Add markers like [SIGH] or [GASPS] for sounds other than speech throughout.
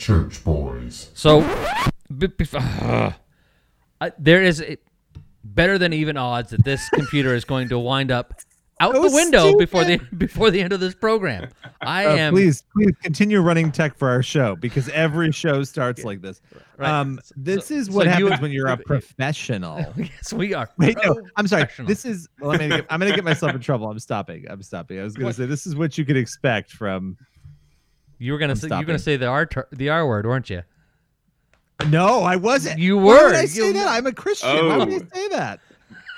church boys. So, b- b- uh, I, there is a, better than even odds that this computer is going to wind up out That the was window before the before the end of this program. [LAUGHS] I Uh, am please, please continue running tech for our show because every show starts like this. Right. Um, this So- is so what you- happens when you're a [LAUGHS] if- if- professional. [LAUGHS] Yes, we are. Wait, no, I'm sorry. This is. Well, I'm gonna get, I'm gonna get myself in trouble. I'm stopping. I'm stopping. I was gonna What? say this is what you could expect from. You were gonna I'm say you were gonna say the R ter- the R word, weren't you? No, I wasn't. You were. Why would were. I say You- that? I'm a Christian. Why would I Oh. say that?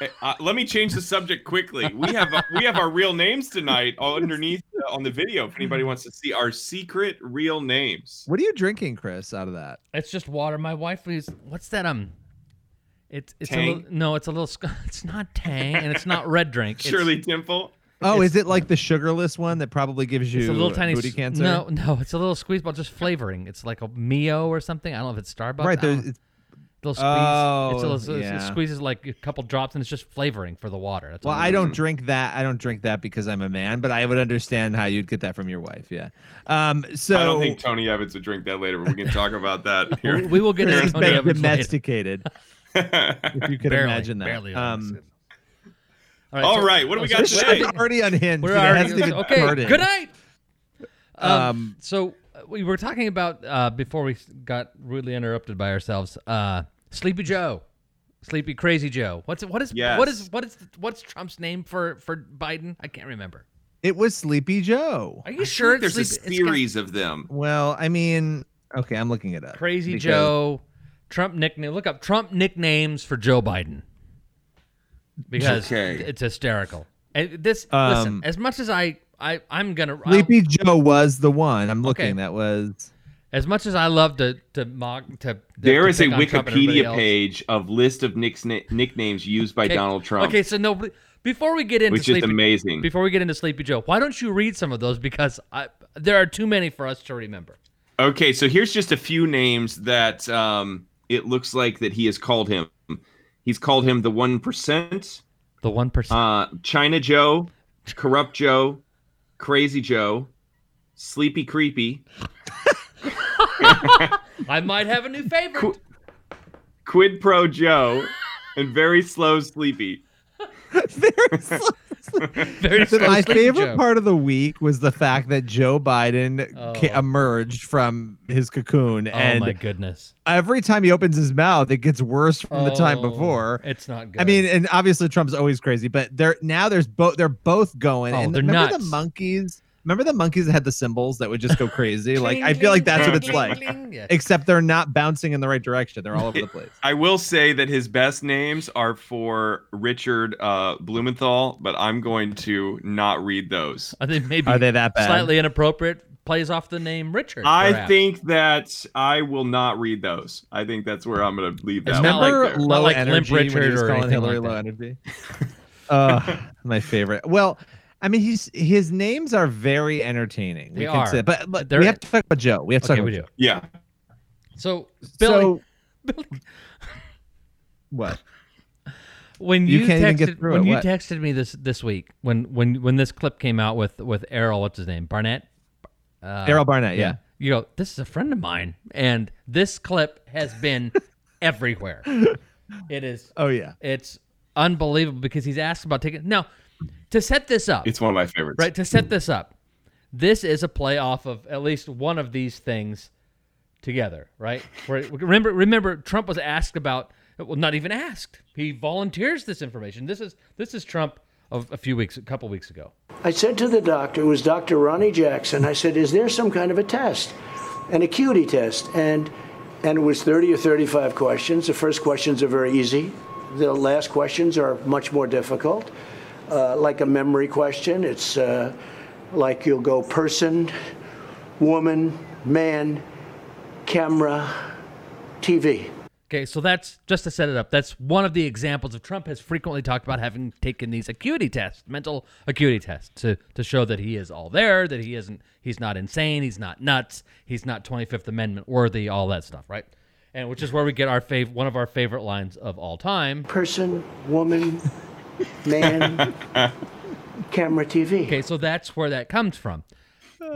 Hey, Uh, let me change the subject quickly. We have we have our real names tonight all underneath uh, on the video. If anybody wants to see our secret real names, What are you drinking, Chris? Out of that? It's just water. My wife is what's that? Um, it's it's a little, no, it's a little. [LAUGHS] It's not Tang, and it's not red drink. It's, Shirley Dimple. Oh, It's- is it like the sugarless one that probably gives you It's a little tiny booty s- cancer? No, no, it's a little squeeze ball, just flavoring. It's like a Mio or something. I don't know if it's Starbucks. right I there. don't- It's, little squeeze. it's a Oh, little, it squeezes like a couple drops, and it's just flavoring for the water. That's well, I don't drink that. I don't drink that because I'm a man, but I would understand how you'd get that from your wife. Yeah. Um. So I don't think Tony Evans would drink that later, but we can talk about that We, [LAUGHS] here. we will get into Tony Evans later. domesticated, if you could Barely, imagine that. barely um. All All so- right, what do we so got This this- today? already unhinged. We're already hasn't even okay. started. Good night. Um, Um, so uh, we were talking about uh, before we got rudely interrupted by ourselves. Uh, Sleepy Joe, Sleepy Crazy Joe. What's it? What is? What is? Yes. What is? What's Trump's name for for Biden? I can't remember. It was Sleepy Joe. Are you sure? There's a Sleepy- it's got series of them. Well, I mean, okay, I'm looking it up. Crazy because- Joe. Trump nickname. Look up Trump nicknames for Joe Biden because Okay. it's hysterical. And this listen. Um, As much as I I I'm gonna I'll- Sleepy Joe was the one. I'm looking. Okay. That was. as much as I love to to mock to There to is a pick on Trump and everybody Wikipedia page of list of Nick's na- nicknames used by Okay, Donald Trump, Okay, so no, before we get into which is Sleepy, amazing. before we get into Sleepy Joe, why don't you read some of those because I, there are too many for us to remember. Okay, so here's just a few names that um, it looks like that he has called him. He's called him the one percent, The one percent. uh, China Joe, Corrupt Joe, Crazy Joe, Sleepy Creepy, [LAUGHS] I might have a new favorite. Qu- Quid Pro Joe, and Very Slow Sleepy. [LAUGHS] Very slow. [LAUGHS] Very So slow my favorite Joe. part of the week was the fact that Joe Biden oh. ca- Oh. emerged from his cocoon, Oh and my goodness! every time he opens his mouth, it gets worse from the time Oh, before. it's not good. I mean, and obviously Trump's always crazy, but they're now there's both they're both going. Oh, and they're remember nuts. the monkeys? Remember the monkeys that had the symbols that would just go crazy? like I feel like that's what it's like. Yeah. Except they're not bouncing in the right direction. They're all over the place. I will say that his best names are for Richard uh, Blumenthal, but I'm going to not read those. I think maybe Are they that bad? slightly inappropriate. Plays off the name Richard. I perhaps. think that I will not read those. I think that's where I'm going to leave that. It's one not Remember there. Not low like Limp energy when he Richard was or calling Hillary like low energy? [LAUGHS] uh, my favorite. Well, I mean, he's his names are very entertaining. They we can are. Say, but, but we have to talk about Joe. We have to Okay, talk we about do. Yeah. So Billy, [LAUGHS] So what? when You you, can't even texted get through when it, you what? texted me this this week when when when this clip came out with with Errol, what's his name, Barnett. Uh, Errol Barnett. Yeah. You go, this is a friend of mine, and this clip has been [LAUGHS] everywhere. It is. Oh yeah. It's unbelievable because he's asked about taking now to set this up. It's one of my favorites. right to set this up. This is a play off of at least one of these things together, right? Where remember, remember, Trump was asked about. Well, not even asked. He volunteers this information. This is this is Trump of a few weeks, a couple weeks ago. I said to the doctor, it was Dr. Ronnie Jackson, I said, is there some kind of a test, an acuity test? And, and it was 30 or 35 questions. The first questions are very easy. The last questions are much more difficult. Uh, like a memory question, it's uh, like you'll go person, woman, man, camera, TV. Okay, so that's just to set it up. That's one of the examples of Trump has frequently talked about having taken these acuity tests, mental acuity tests, to to show that he is all there, that he isn't, he's not insane, he's not nuts, he's not Twenty Fifth Amendment worthy, all that stuff, right? And which is where we get our fav- one of our favorite lines of all time. Person, woman, man, [LAUGHS] camera, TV. Okay, so that's where that comes from.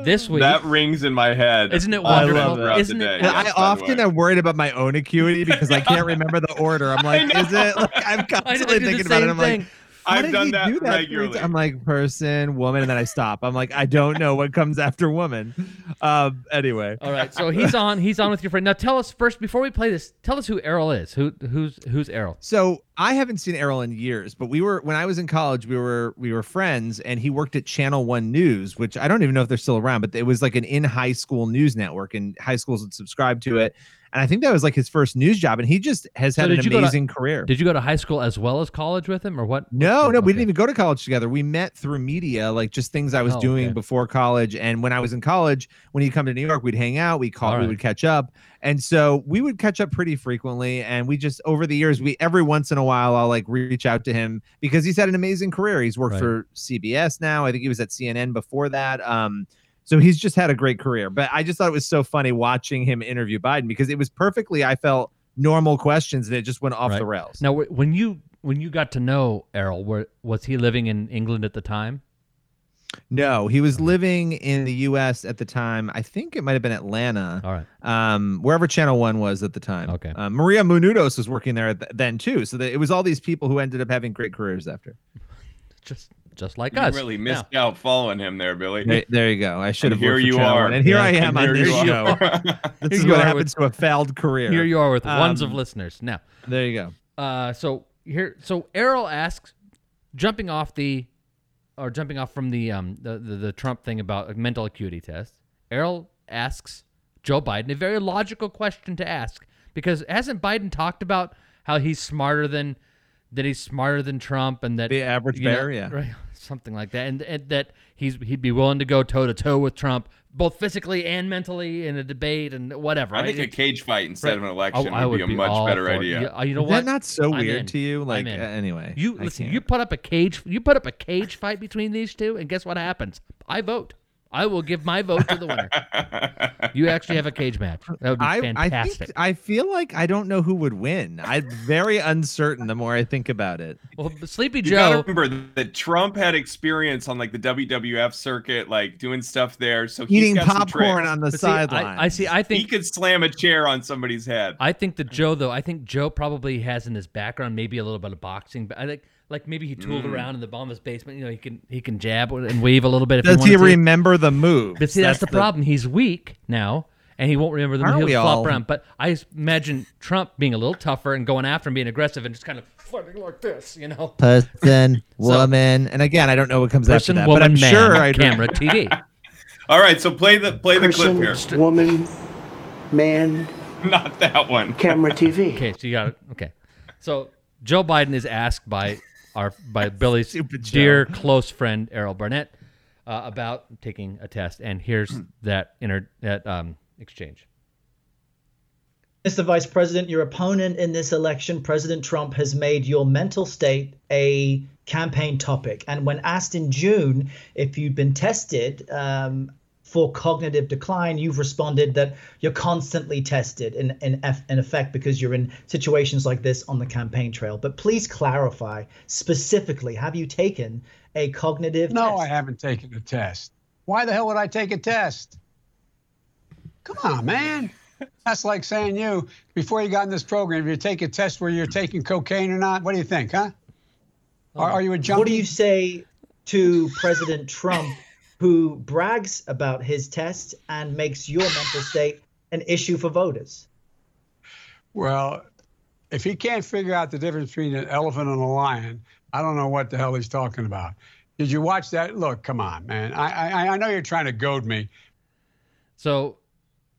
this week. That rings in my head. Isn't it I wonderful? love throughout Isn't it- day. And I Yes, by often am worried about my own acuity because I can't remember the order. I'm [LAUGHS] like, is it? Like, I'm [LAUGHS] constantly I do the thinking about it. I'm thing. like, Why I've did done he that do three regularly. times? I'm like person, woman, and then I stop. I'm like, I don't know what comes after woman. Um. Anyway, All right, so he's [LAUGHS] on. He's on with your friend. Now, tell us first before we play this. Tell us who Errol is. Who who's who's Errol? so I haven't seen Errol in years, but we were when I was in college, we were we were friends, and he worked at Channel One News, which I don't even know if they're still around, but it was like an in high school news network, and high schools would subscribe to it. And I think that was like his first news job, and he just has So had an did you go to- amazing career. Did you go to high school as well as college with him, or what? No, no, we didn't even go to college together. We met through media, like just things I was Oh, doing okay. before college. And when I was in college, when he'd come to New York, we'd hang out, we call, All we right. would catch up. And so we would catch up pretty frequently. And we just over the years, we every once in a while I'll like reach out to him because he's had an amazing career. He's worked Right. for CBS now. I think he was at CNN before that. Um, so he's just had a great career. But I just thought it was so funny watching him interview Biden because it was perfectly, I felt, normal questions and it just went off Right. the rails. Now, when you when you got to know Errol, where was he living in England at the time? No, he was living in the U.S. at the time. I think it might have been Atlanta, All right. um, wherever Channel One was at the time. Okay. Uh, Maria Menounos was working there th- then too. So that it was all these people who ended up having great careers after. Just just like You us. really Now, missed out following him there, Billy. There, there you go. I should have. And here worked you are. And here Yeah, I am And on here this you show. are. [LAUGHS] [LAUGHS] this Here is you what are happens to a failed career. Here you are with ones of Um, listeners. Now, There you go. uh, so here, so Errol asks, jumping off the, or jumping off from the um the the, the Trump thing about a mental acuity test. Errol asks Joe Biden a very logical question to ask because hasn't Biden talked about how he's smarter than that he's smarter than Trump and that The average you know, bear, yeah. right, something like that, and, and that he's he'd be willing to go toe to toe with Trump both physically and mentally in a debate and whatever. I right? think a cage fight instead of an election Oh, I would be a much better for it. idea. Yeah, you know Is what? that not so I'm weird in. to you? Like uh, anyway. You I listen. can't. You put up a cage. You put up a cage fight between these two, and guess what happens? I vote. I will give my vote to the winner. [LAUGHS] you actually have a cage match. That would be I, I think I feel like I don't know who would win. I'm very uncertain the more I think about it. well, Sleepy You Joe. gotta remember that Trump had experience on like the WWF circuit, like doing stuff there. So he's Eating got popcorn tricks. on the but see, I, sideline. I see. I think He could slam a chair on somebody's head. I think that Joe, though, I think Joe probably has in his background maybe a little bit of boxing, but I think like maybe he tooled Mm. around in the Bombas basement. You know, he can he can jab and weave a little bit. If Does he, he wanted to. remember the move? But see, that's, the, problem. He's weak now, and he won't remember them. Aren't He'll we flop all? around. But I imagine Trump being a little tougher and going after him, being aggressive, and just kind of fighting like this, you know. Person, [LAUGHS] woman, and again, I don't know what comes Person, after that, woman, but I'm man, sure I camera, TV. [LAUGHS] All right, so play the play the clip Person, here. woman, man, [LAUGHS] Not that one. camera, TV. Okay, so you got it. Okay, so Joe Biden is asked by our by Billy's Stupid Joe. dear close friend Errol Barnett uh, about taking a test, and here's that inter that um, exchange. Mr. Vice President, your opponent in this election, President Trump, has made your mental state a campaign topic. And when asked in June if you'd been tested um, for cognitive decline, you've responded that you're constantly tested in, in, in effect because you're in situations like this on the campaign trail. But please clarify specifically have you taken a cognitive No, test? I haven't taken a test. Why the hell would I take a test? Come on, man. That's like saying you, before you got in this program, if you take a test where you're taking cocaine or not, what do you think, huh? Are, are you a junkie? What do you say to President Trump, who brags about his test and makes your mental state an issue for voters? Well, if he can't figure out the difference between an elephant and a lion, I don't know what the hell he's talking about. Did you watch that? Look, come on, man. I I, I know you're trying to goad me. So,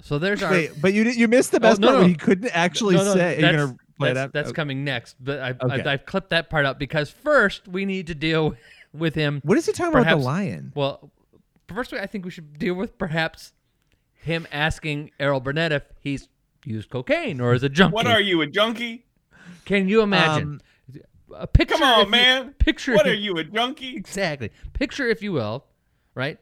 so there's our. Wait, but you you missed the oh, best no, part no. where he couldn't actually No, no, say. Are you that's, gonna play that's, that? that's Okay. coming next, but I, Okay. I, I've clipped that part up because first we need to deal [LAUGHS] with him. What is he talking about perhaps- with the lion? Well, first I think we should deal with perhaps him asking Errol Barnett if he's used cocaine or is a junkie. What are you, a junkie? Can you imagine? Um, a picture, Come on, if you- man. picture. What are you, a junkie? Exactly. Picture, if you will, right?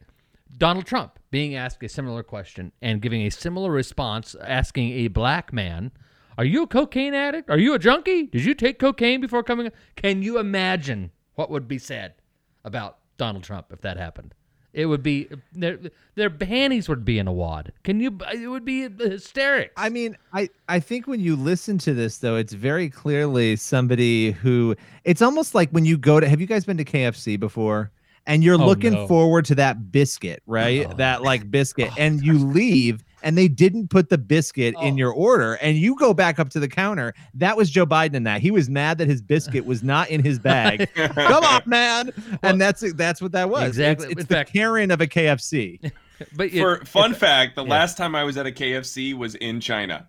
Donald Trump being asked a similar question and giving a similar response, asking a black man, Are you a cocaine addict? Are you a junkie? Did you take cocaine before coming? Can you imagine what would be said about Donald Trump if that happened? It would be their their panties would be in a wad. Can you? It would be hysterics. I mean, I I think when you listen to this though, it's very clearly somebody who it's almost like when you go to have you guys been to KFC before? And you're Oh, looking no. forward to that biscuit, right? Oh. That like biscuit, oh, and you leave, and they didn't put the biscuit in Oh. your order, and you go back up to the counter. That was Joe Biden in that. He was mad that his biscuit was not in his bag. [LAUGHS] Come on, man! and that's that's what that was. It's- Exactly. It's, In the fact- Karen of a KFC. [LAUGHS] but it- For fun fact, the yeah. last time I was at a KFC was in China.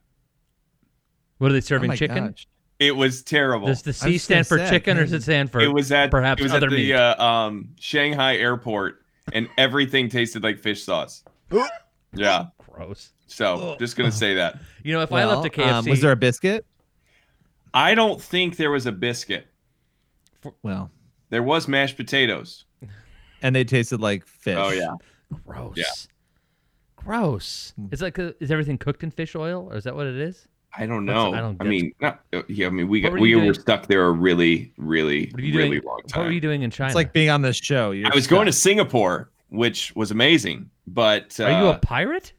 what are they Oh serving? my chicken? gosh. It was terrible. Does the C just stand for gonna say, chicken or does it stand for? it was at perhaps it was other at the uh, um, Shanghai airport, and everything tasted like fish sauce. [GASPS] yeah. Gross. So just gonna say that. [LAUGHS] You know, if I left a KFC, um, was there a biscuit? I don't think there was a biscuit. Well, There was mashed potatoes. [LAUGHS] and they tasted like fish. Oh yeah. gross. Yeah. Gross. Hmm. Is like is everything cooked in fish oil, or is that what it is? I don't know. I I, don't get- mean, not, uh, yeah. I mean, we got were we you were stuck there a really, really, What are you really doing? long time. What time. were you doing in China? It's like being on this show. You're I was going to. Singapore, which was amazing. But uh, Are you a pirate?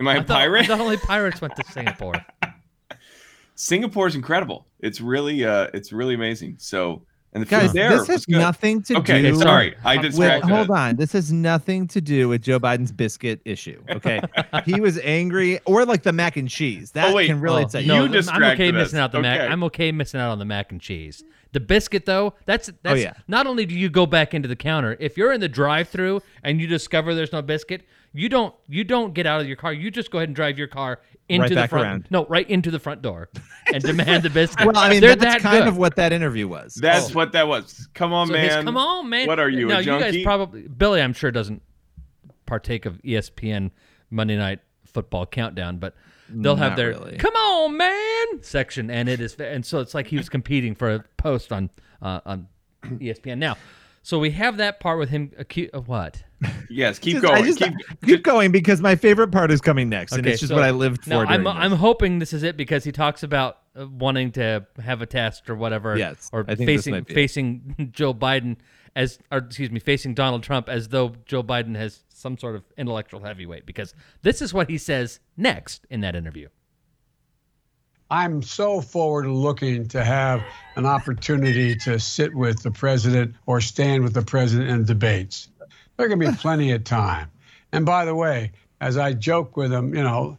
Am I a I thought, pirate? I thought only pirates went to Singapore. [LAUGHS] Singapore is incredible. It's really, uh, it's really amazing. So, and the Guys, food there this was has good. nothing to Okay, do. sorry, I With- With, distracted. hold on. This has nothing to do with Joe Biden's biscuit issue. Okay. [LAUGHS] he was angry, or like the mac and cheese. That Oh, wait. can really Oh, say You no, I'm okay distracted missing out the mac. I'm okay missing out on the mac and cheese. The biscuit though, that's oh, that's yeah. not only do you go back into the counter, if you're in the drive-through and you discover there's no biscuit, you don't you don't get out of your car. You just go ahead and drive your car into Right the back front around. No, right into the front door [LAUGHS] and demand the biscuit. Well, I mean, They're that's that kind good. of what that interview was. That's Oh. what that was. Come on, So man. come on, man. What are you, No, you guys probably Billy. I'm sure doesn't partake of ESPN Monday Night Football Countdown, but they'll have their really. "Come on, man" section, and it is, and so it's like he was competing for a post on uh, on ESPN now. So we have that part with him. Acu- uh, what? Yes, keep Just- going. just- keep, Keep going because my favorite part is coming next, and Okay, it's just so- what I lived for. Now I'm I'm hoping this is it because he talks about Uh, wanting to have a test or whatever. Yes, or I facing it. facing [LAUGHS] Joe Biden as or excuse me, facing Donald Trump as though Joe Biden has some sort of intellectual heavyweight because this is what he says next in that interview. I'm so forward looking to have an opportunity to sit with the president or stand with the president in debates. There can be plenty of time. And by the way, as I joke with him, you know, it,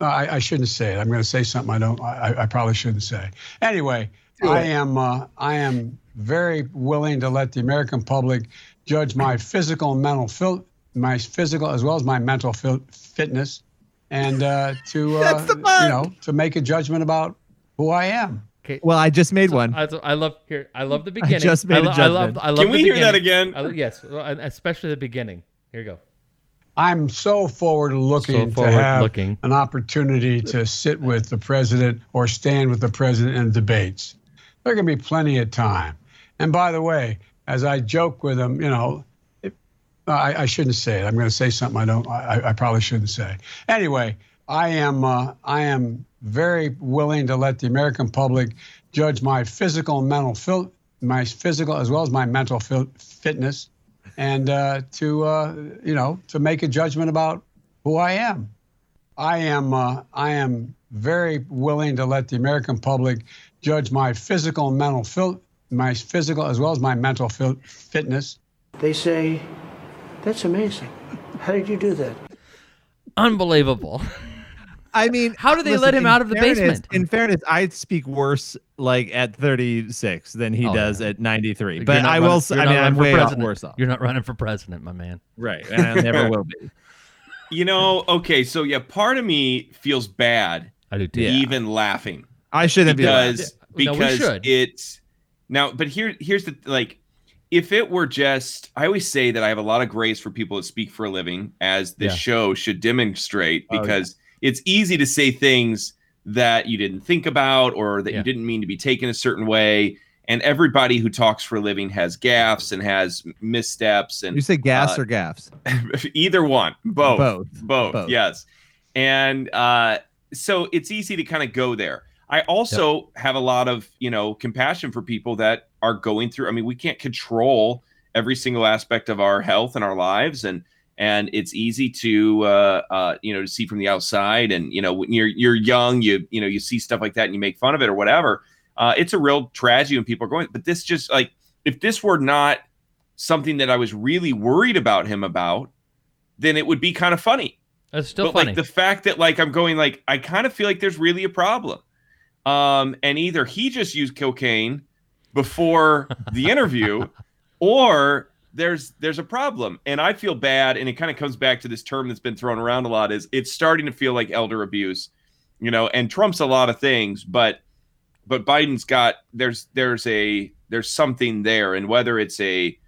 I, I shouldn't say it. I'm going to say something I don't. I, I probably shouldn't say. Anyway, I am. Uh, I am very willing to let the American public judge my physical and mental fil- my physical as well as my mental fil- fitness, and uh, to uh, [LAUGHS] That's the part. you know to make a judgment about who I am. Okay. Well, I just made one. I, I love here. I love the [LAUGHS] beginning. I just made I, a lo- I love. I love Can the we hear that again? I yes, especially the beginning. Here you go. I'm so forward looking forward to have looking. an opportunity to sit with the president or stand with the president in debates. There can be plenty of time. And by the way, as I joke with him, you know, it, I, I shouldn't say it. I'm going to say something I don't. I, I probably shouldn't say. Anyway, I am. Uh, I am very willing to let the American public judge my physical and mental my physical as well as my mental fitness and uh, to uh, you know to make a judgment about who I am. I am uh, I am very willing to let the American public judge my physical and mental fil- my physical as well as my mental fil- fitness. They say, that's amazing. How did you do that? Unbelievable. [LAUGHS] I mean, How do they listen, let him out of the fairness- basement? In fairness, I speak worse like at 36 than he Oh, does yeah. at 93. You're But I running- will. s- you're I mean, I'm running way president. worse off. You're not running for president, my man. Right, [LAUGHS] and I never will be. you know, okay, so yeah, part of me feels bad I do too. Yeah. even laughing I shouldn't be. allowed. because No, because it's now. But here, here's the like. If it were just, I always say that I have a lot of grace for people that speak for a living, as this Yeah. show should demonstrate, Oh, yeah. because it's easy to say things that you didn't think about or that Yeah. you didn't mean to be taken a certain way. And everybody who talks for a living has gaffes and has missteps and You say gas uh, or gaffs? [LAUGHS] either one, both, Both. both, Both. yes. And uh, so it's easy to kind of go there. I also have a lot of you know compassion for people that are going through. I mean, we can't control every single aspect of our health and our lives, and and it's easy to uh, uh, you know to see from the outside. And you know when you're you're young, you you know you see stuff like that and you make fun of it or whatever. Uh, it's a real tragedy when people are going. But this just like if this were not something that I was really worried about him about, then it would be kind of funny. It's still but funny. like the fact that like I'm going like I kind of feel like there's really a problem. Um, and either he just used cocaine before the [LAUGHS] interview, or there's there's a problem. And I feel bad, and it kind of comes back to this term that's been thrown around a lot: is it's starting to feel like elder abuse, you know. And Trump's a lot of things, but but Biden's got there's there's a there's something there, and whether it's a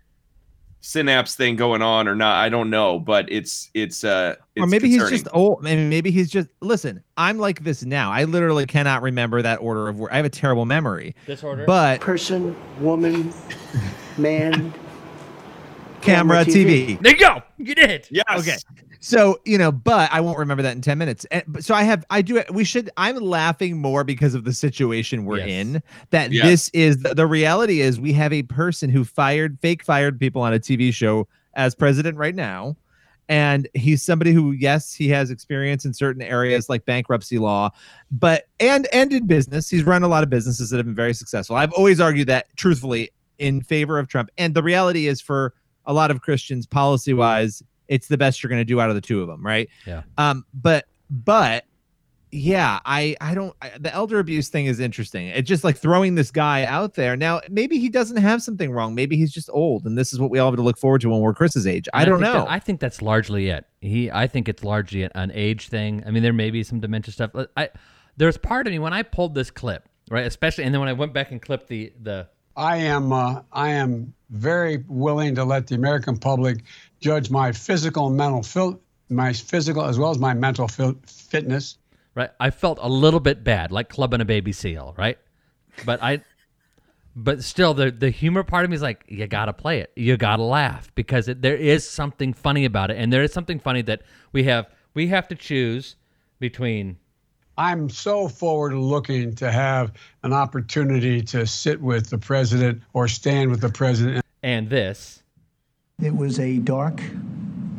synapse thing going on or not, I don't know, but it's it's uh it's or maybe concerning. he's just old. Maybe maybe he's just listen. I'm like this now. I literally cannot remember that order of words. I have a terrible memory. Disorder. But Person, woman, man. Camera, Camera, TV. TV. there you go. You did. yes. Okay. So you know, but I won't remember that in ten minutes. And, but- so I have, I do. We should. I'm laughing more because of the situation we're Yes. in. That Yes. this is the, the reality is we have a person who fired, fake fired people on a TV show as president right now, and he's somebody who, yes, he has experience in certain areas like bankruptcy law, but and and in business, he's run a lot of businesses that have been very successful. I've always argued that, truthfully, in favor of Trump. And the reality is, for a lot of Christians, policy wise, it's the best you're going to do out of the two of them, right? Yeah. Um, but but yeah, I I don't I, the elder abuse thing is interesting. It's just like throwing this guy out there. Now maybe he doesn't have something wrong. Maybe he's just old, and this is what we all have to look forward to when we're Chris's age. I And don't know. that- I think that's largely it. He, I think it's largely an age thing. I mean, there may be some dementia stuff. I, there's part of me when I pulled this clip, right? Especially, and then when I went back and clipped the the. I am uh, I am very willing to let the American public judge my physical and mental fil- my physical as well as my mental fitness. Right, I felt a little bit bad, like clubbing a baby seal, right? But I, but still, the the humor part of me is like, you gotta play it, you gotta laugh because it, there is something funny about it, and there is something funny that we have we have to choose between I'm so forward looking to have an opportunity to sit with the president or stand with the president. and this. It was a dark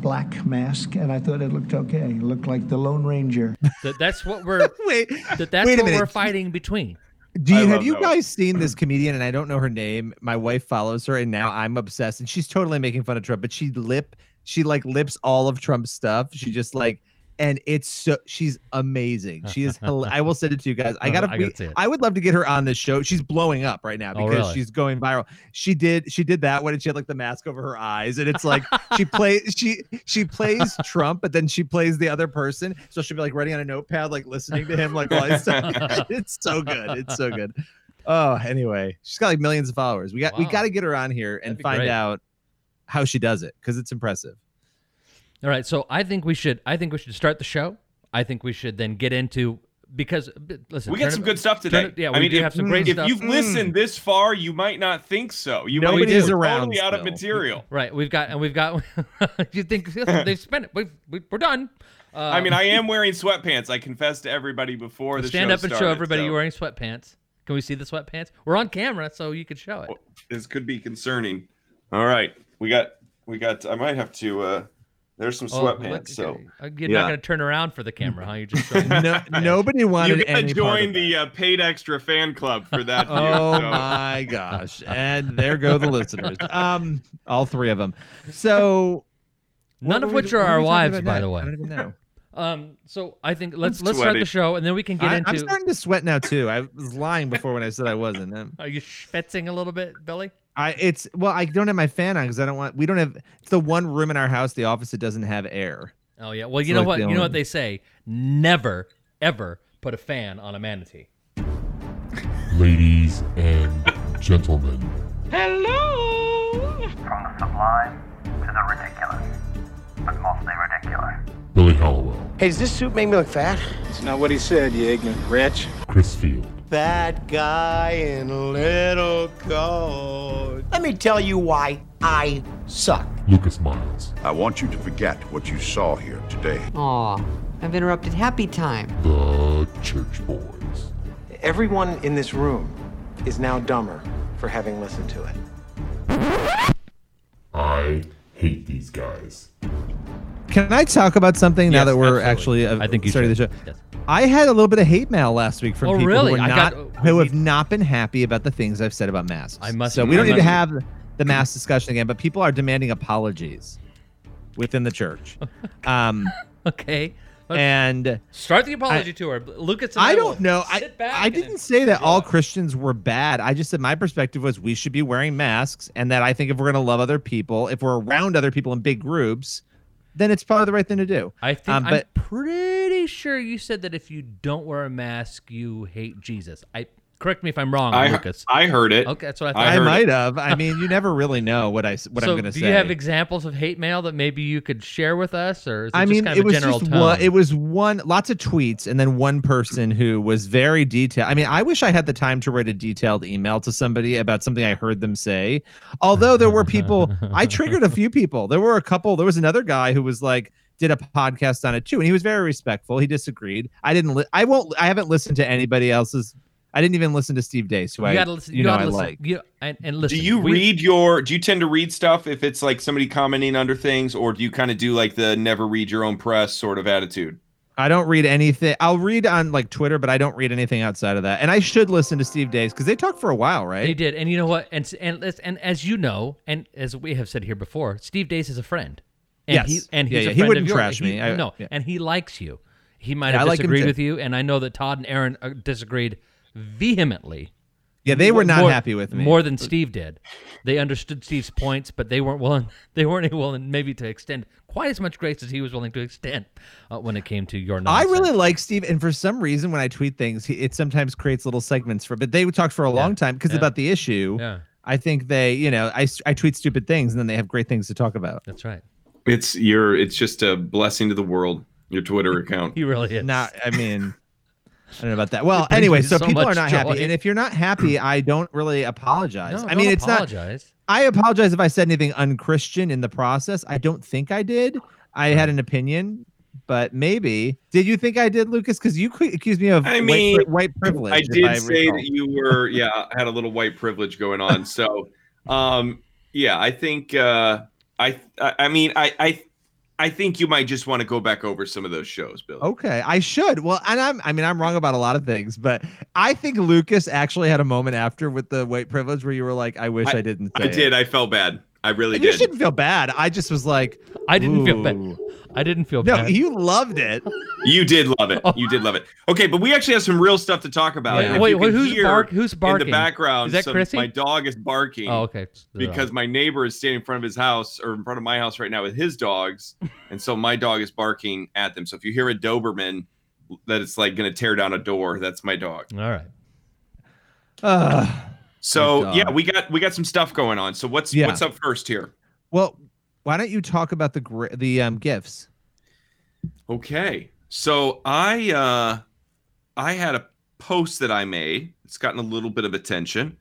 black mask, and I thought it looked okay. It looked like the Lone Ranger. [LAUGHS] That that's what we're [LAUGHS] Wait, that that's wait a what minute. we're fighting between. Do I you have you those. guys seen this [CLEARS THROAT] comedian? And I don't know her name. My wife follows her, and now I'm obsessed. And she's totally making fun of Trump, but she lip, she like lips all of Trump's stuff. She just like, and it's so she's amazing. She is. I will send it to you guys. I Oh, [LAUGHS] gotta. I gotta. I would love to get her on this show. She's blowing up right now Oh, because really? she's going viral. She did. She did that one, and she had like the mask over her eyes, and it's like she plays. [LAUGHS] She she plays Trump, but then she plays the other person. So she'll be like writing on a notepad, like listening to him, like while he's talking. [LAUGHS] It's so good. It's so good. Oh, anyway, she's got like millions of followers. We got we got to get her on here and find great. out how she does it because it's impressive. All right, so I think we should I think we should start the show. I think we should then get into because listen, We turn got some it- good stuff turn today. it- yeah, I we mean, do if- have some great If stuff. you've listened this far, you might not think so. You might Nobody's be around totally out of material. [LAUGHS] Right, we've got and we've got. [LAUGHS] you think [LAUGHS] they've spent it? We've, we, we're done. Uh, I mean, I am wearing sweatpants. I confessed to everybody before the stand show up and show everybody so you're wearing sweatpants. Can we see the sweatpants? We're on camera, so you could show it. This could be concerning. All right, we got we got. I might have to. uh There's some Oh, sweatpants. look, so uh, you're yeah. not going to turn around for the [LAUGHS] camera, huh? You just showing No, nobody wanted you gotta join the uh, paid extra fan club for that. [LAUGHS] view, Oh so- my gosh! And there go the listeners. Um, all three of them. So None of were we- which are our wives, by next? the way. I don't even know. Um, so I think let's I'm let's start the show and then we can get I, into. I'm starting to sweat now too. I was lying before when I said I wasn't. Um, [LAUGHS] Are you schwitzing a little bit, Billy? I it's well, I don't have my fan on because I don't want. We don't have. It's the one room in our house, the office, that doesn't have air. Oh yeah. Well, you So know like what? the You know what they say: never, ever put a fan on a manatee. Ladies and gentlemen, Hello. From the sublime to the ridiculous, but mostly ridiculous. Billy Hallowell, Hey, does this suit make me look fat? It's not what he said, you ignorant wretch. Chris Field, Bad guy in a little coat. Let me tell you why I suck. Lucas Miles, I want you to forget what you saw here today. Aw, I've interrupted happy time. the Church Boys, Everyone in this room is now dumber for having listened to it. I hate these guys. Can I talk about something now that we're absolutely. actually uh, I think you starting should. the show? Yes. I had a little bit of hate mail last week from Oh, people really? who not got- who have not been happy about the things I've said about masks. I must- So we don't need to have the mask discussion again, but people are demanding apologies within the church. [LAUGHS] Um, Okay. and Start the apology tour. Lucas I I don't know. I, sit back I didn't say that all Christians were bad. I just said my perspective was we should be wearing masks, and that I think if we're going to love other people, if we're around other people in big groups, then it's probably the right thing to do. I think Um, I'm but pretty sure you said that if you don't wear a mask, you hate Jesus. I correct me if I'm wrong, I, Lucas. I heard it. Okay, that's what I thought. I, heard might it. have. I mean, you never really know what I s- what so I'm going to say. do you have examples of hate mail that maybe you could share with us, or is it I just mean, kind it a was general just tone? one. It was one, lots of tweets, and then one person who was very detailed. I mean, I wish I had the time to write a detailed email to somebody about something I heard them say. Although there were people, I triggered a few people. There were a couple. There was another guy who was like, did a podcast on it too, and he was very respectful. He disagreed. I didn't. Li- I won't. I haven't listened to anybody else's. I didn't even listen to Steve Deace, who you I gotta listen. you, You, know gotta I listen. like. You, and, and listen. Do you we- read your? Do you tend to read stuff if it's like somebody commenting under things, or do you kind of do like the never read your own press sort of attitude? I don't read anything. I'll read on like Twitter, but I don't read anything outside of that. And I should listen to Steve Deace because they talk for a while, right? They did, and you know what? And and let's- and as you know, and as we have said here before, Steve Deace is a friend. And Yes. He, and Yeah, he's yeah. a He friend wouldn't of yours. trash me. He- I- no, yeah. and he likes you. He might Yeah, have I like him disagreed too. with you, and I know that Todd and Aaron uh, disagreed vehemently. Yeah, they were not More- happy with me. more than Steve did. They understood Steve's points, but they weren't willing. [LAUGHS] They weren't willing maybe to extend quite as much grace as he was willing to extend uh, when it came to your. I really like Steve, and for some reason, when I tweet things, he, it sometimes creates little segments for. But they would talk for a long time because Yeah. about the issue. Yeah. I think they, you know, I I tweet stupid things, and then they have great things to talk about. That's right. It's your. It's just a blessing to the world. Your Twitter [LAUGHS] account. He really is. Not, I mean, I don't know about that. Well, anyway, so, so people are not joy. happy, and if you're not happy, I don't really apologize. No, I mean, don't it's not. I apologize if I said anything unchristian in the process. I don't think I did. I had an opinion, but maybe. Did you think I did, Lucas? Because you qu- accused me of I white, mean, pri- white privilege. I if did say that you were, [LAUGHS] yeah, I had a little white privilege going on. So, um, yeah, I think, uh, I, I, I mean, I, I, I think you might just want to go back over some of those shows, Bill. Okay, I should. Well, and I'm I mean I'm wrong about a lot of things, but I think Lucas actually had a moment after with the white privilege where you were like, I wish I, didn't say I it. did. I felt bad. I really And you did. shouldn't feel bad. I just was like, I didn't feel bad. "Ooh." I didn't feel No, bad. you loved it. You did love it. [LAUGHS] You did love it. Okay, but we actually have some real stuff to talk about. Wait, And if wait, wait, who's hear bark- who's In the background, Is that some- Chrissy? my dog is barking. Oh, okay. Because my neighbor is standing in front of his house or in front of my house right now with his dogs, [LAUGHS] and so my dog is barking at them. So if you hear a Doberman that it's like going to tear down a door, that's my dog. All right. Uh, So yeah, we got we got some stuff going on. So what's Yeah. what's up first here? well, why don't you talk about the the um gifts? Okay. So I uh I had a post that I made. It's gotten a little bit of attention.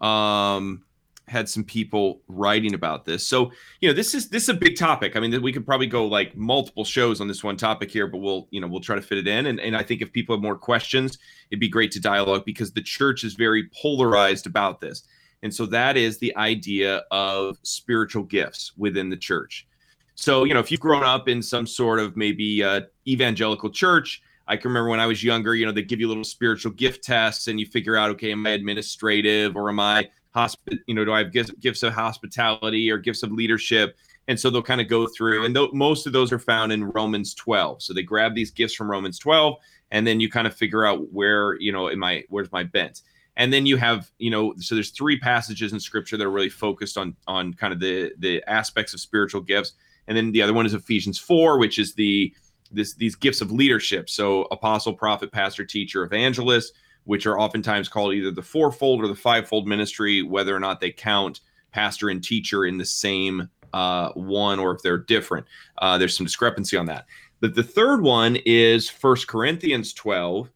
Um had some people writing about this. So, you know, this is this is a big topic. I mean, we could probably go like multiple shows on this one topic here, but we'll, you know, we'll try to fit it in. And, and I think if people have more questions, it'd be great to dialogue because the church is very polarized about this. And so that is the idea of spiritual gifts within the church. So, you know, if you've grown up in some sort of maybe uh, evangelical church, I can remember when I was younger, you know, they give you little spiritual gift tests and you figure out, okay, am I administrative or am I hospi- you know, do I have gifts, gifts of hospitality or gifts of leadership? And so they'll kind of go through, and th- most of those are found in Romans 12. So they grab these gifts from Romans 12, and then you kind of figure out where, you know, am I, where's my bent? And then you have, you know, so there's three passages in scripture that are really focused on on kind of the the aspects of spiritual gifts. And then the other one is Ephesians 4, which is the this these gifts of leadership. So apostle, prophet, pastor, teacher, evangelist, which are oftentimes called either the fourfold or the fivefold ministry, whether or not they count pastor and teacher in the same uh, one or if they're different. Uh, there's some discrepancy on that. But the third one is First Corinthians 12,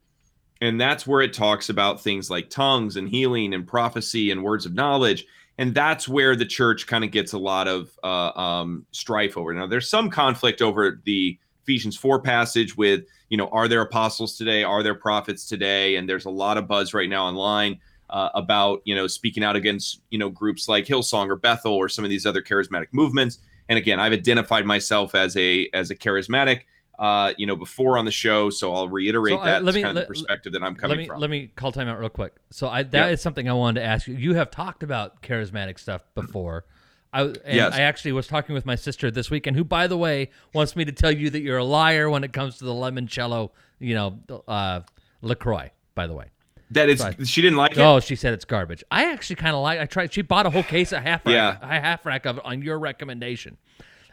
and that's where it talks about things like tongues and healing and prophecy and words of knowledge. And that's where the church kind of gets a lot of uh, um, strife over. Now, there's some conflict over the Ephesians 4 passage with, you know, are there apostles today? Are there prophets today? And there's a lot of buzz right now online uh, about, you know, speaking out against, you know, groups like Hillsong or Bethel or some of these other charismatic movements. and again, I've identified myself as a as a charismatic, uh, you know, before on the show. So I'll reiterate So, uh, that. let me- kind of let- the perspective that I'm let coming me from. let me call time out real quick. So I that is Yeah. something I wanted to ask you. You have talked about charismatic stuff before. I and Yes. I actually was talking with my sister this weekend, who, by the way, wants me to tell you that you're a liar when it comes to the limoncello, you know, uh, LaCroix. By the way, That is, So I- she didn't like it. Oh, she said it's garbage. I actually kind of like. I tried. She bought a whole case, a half rack, a half rack of it on your recommendation,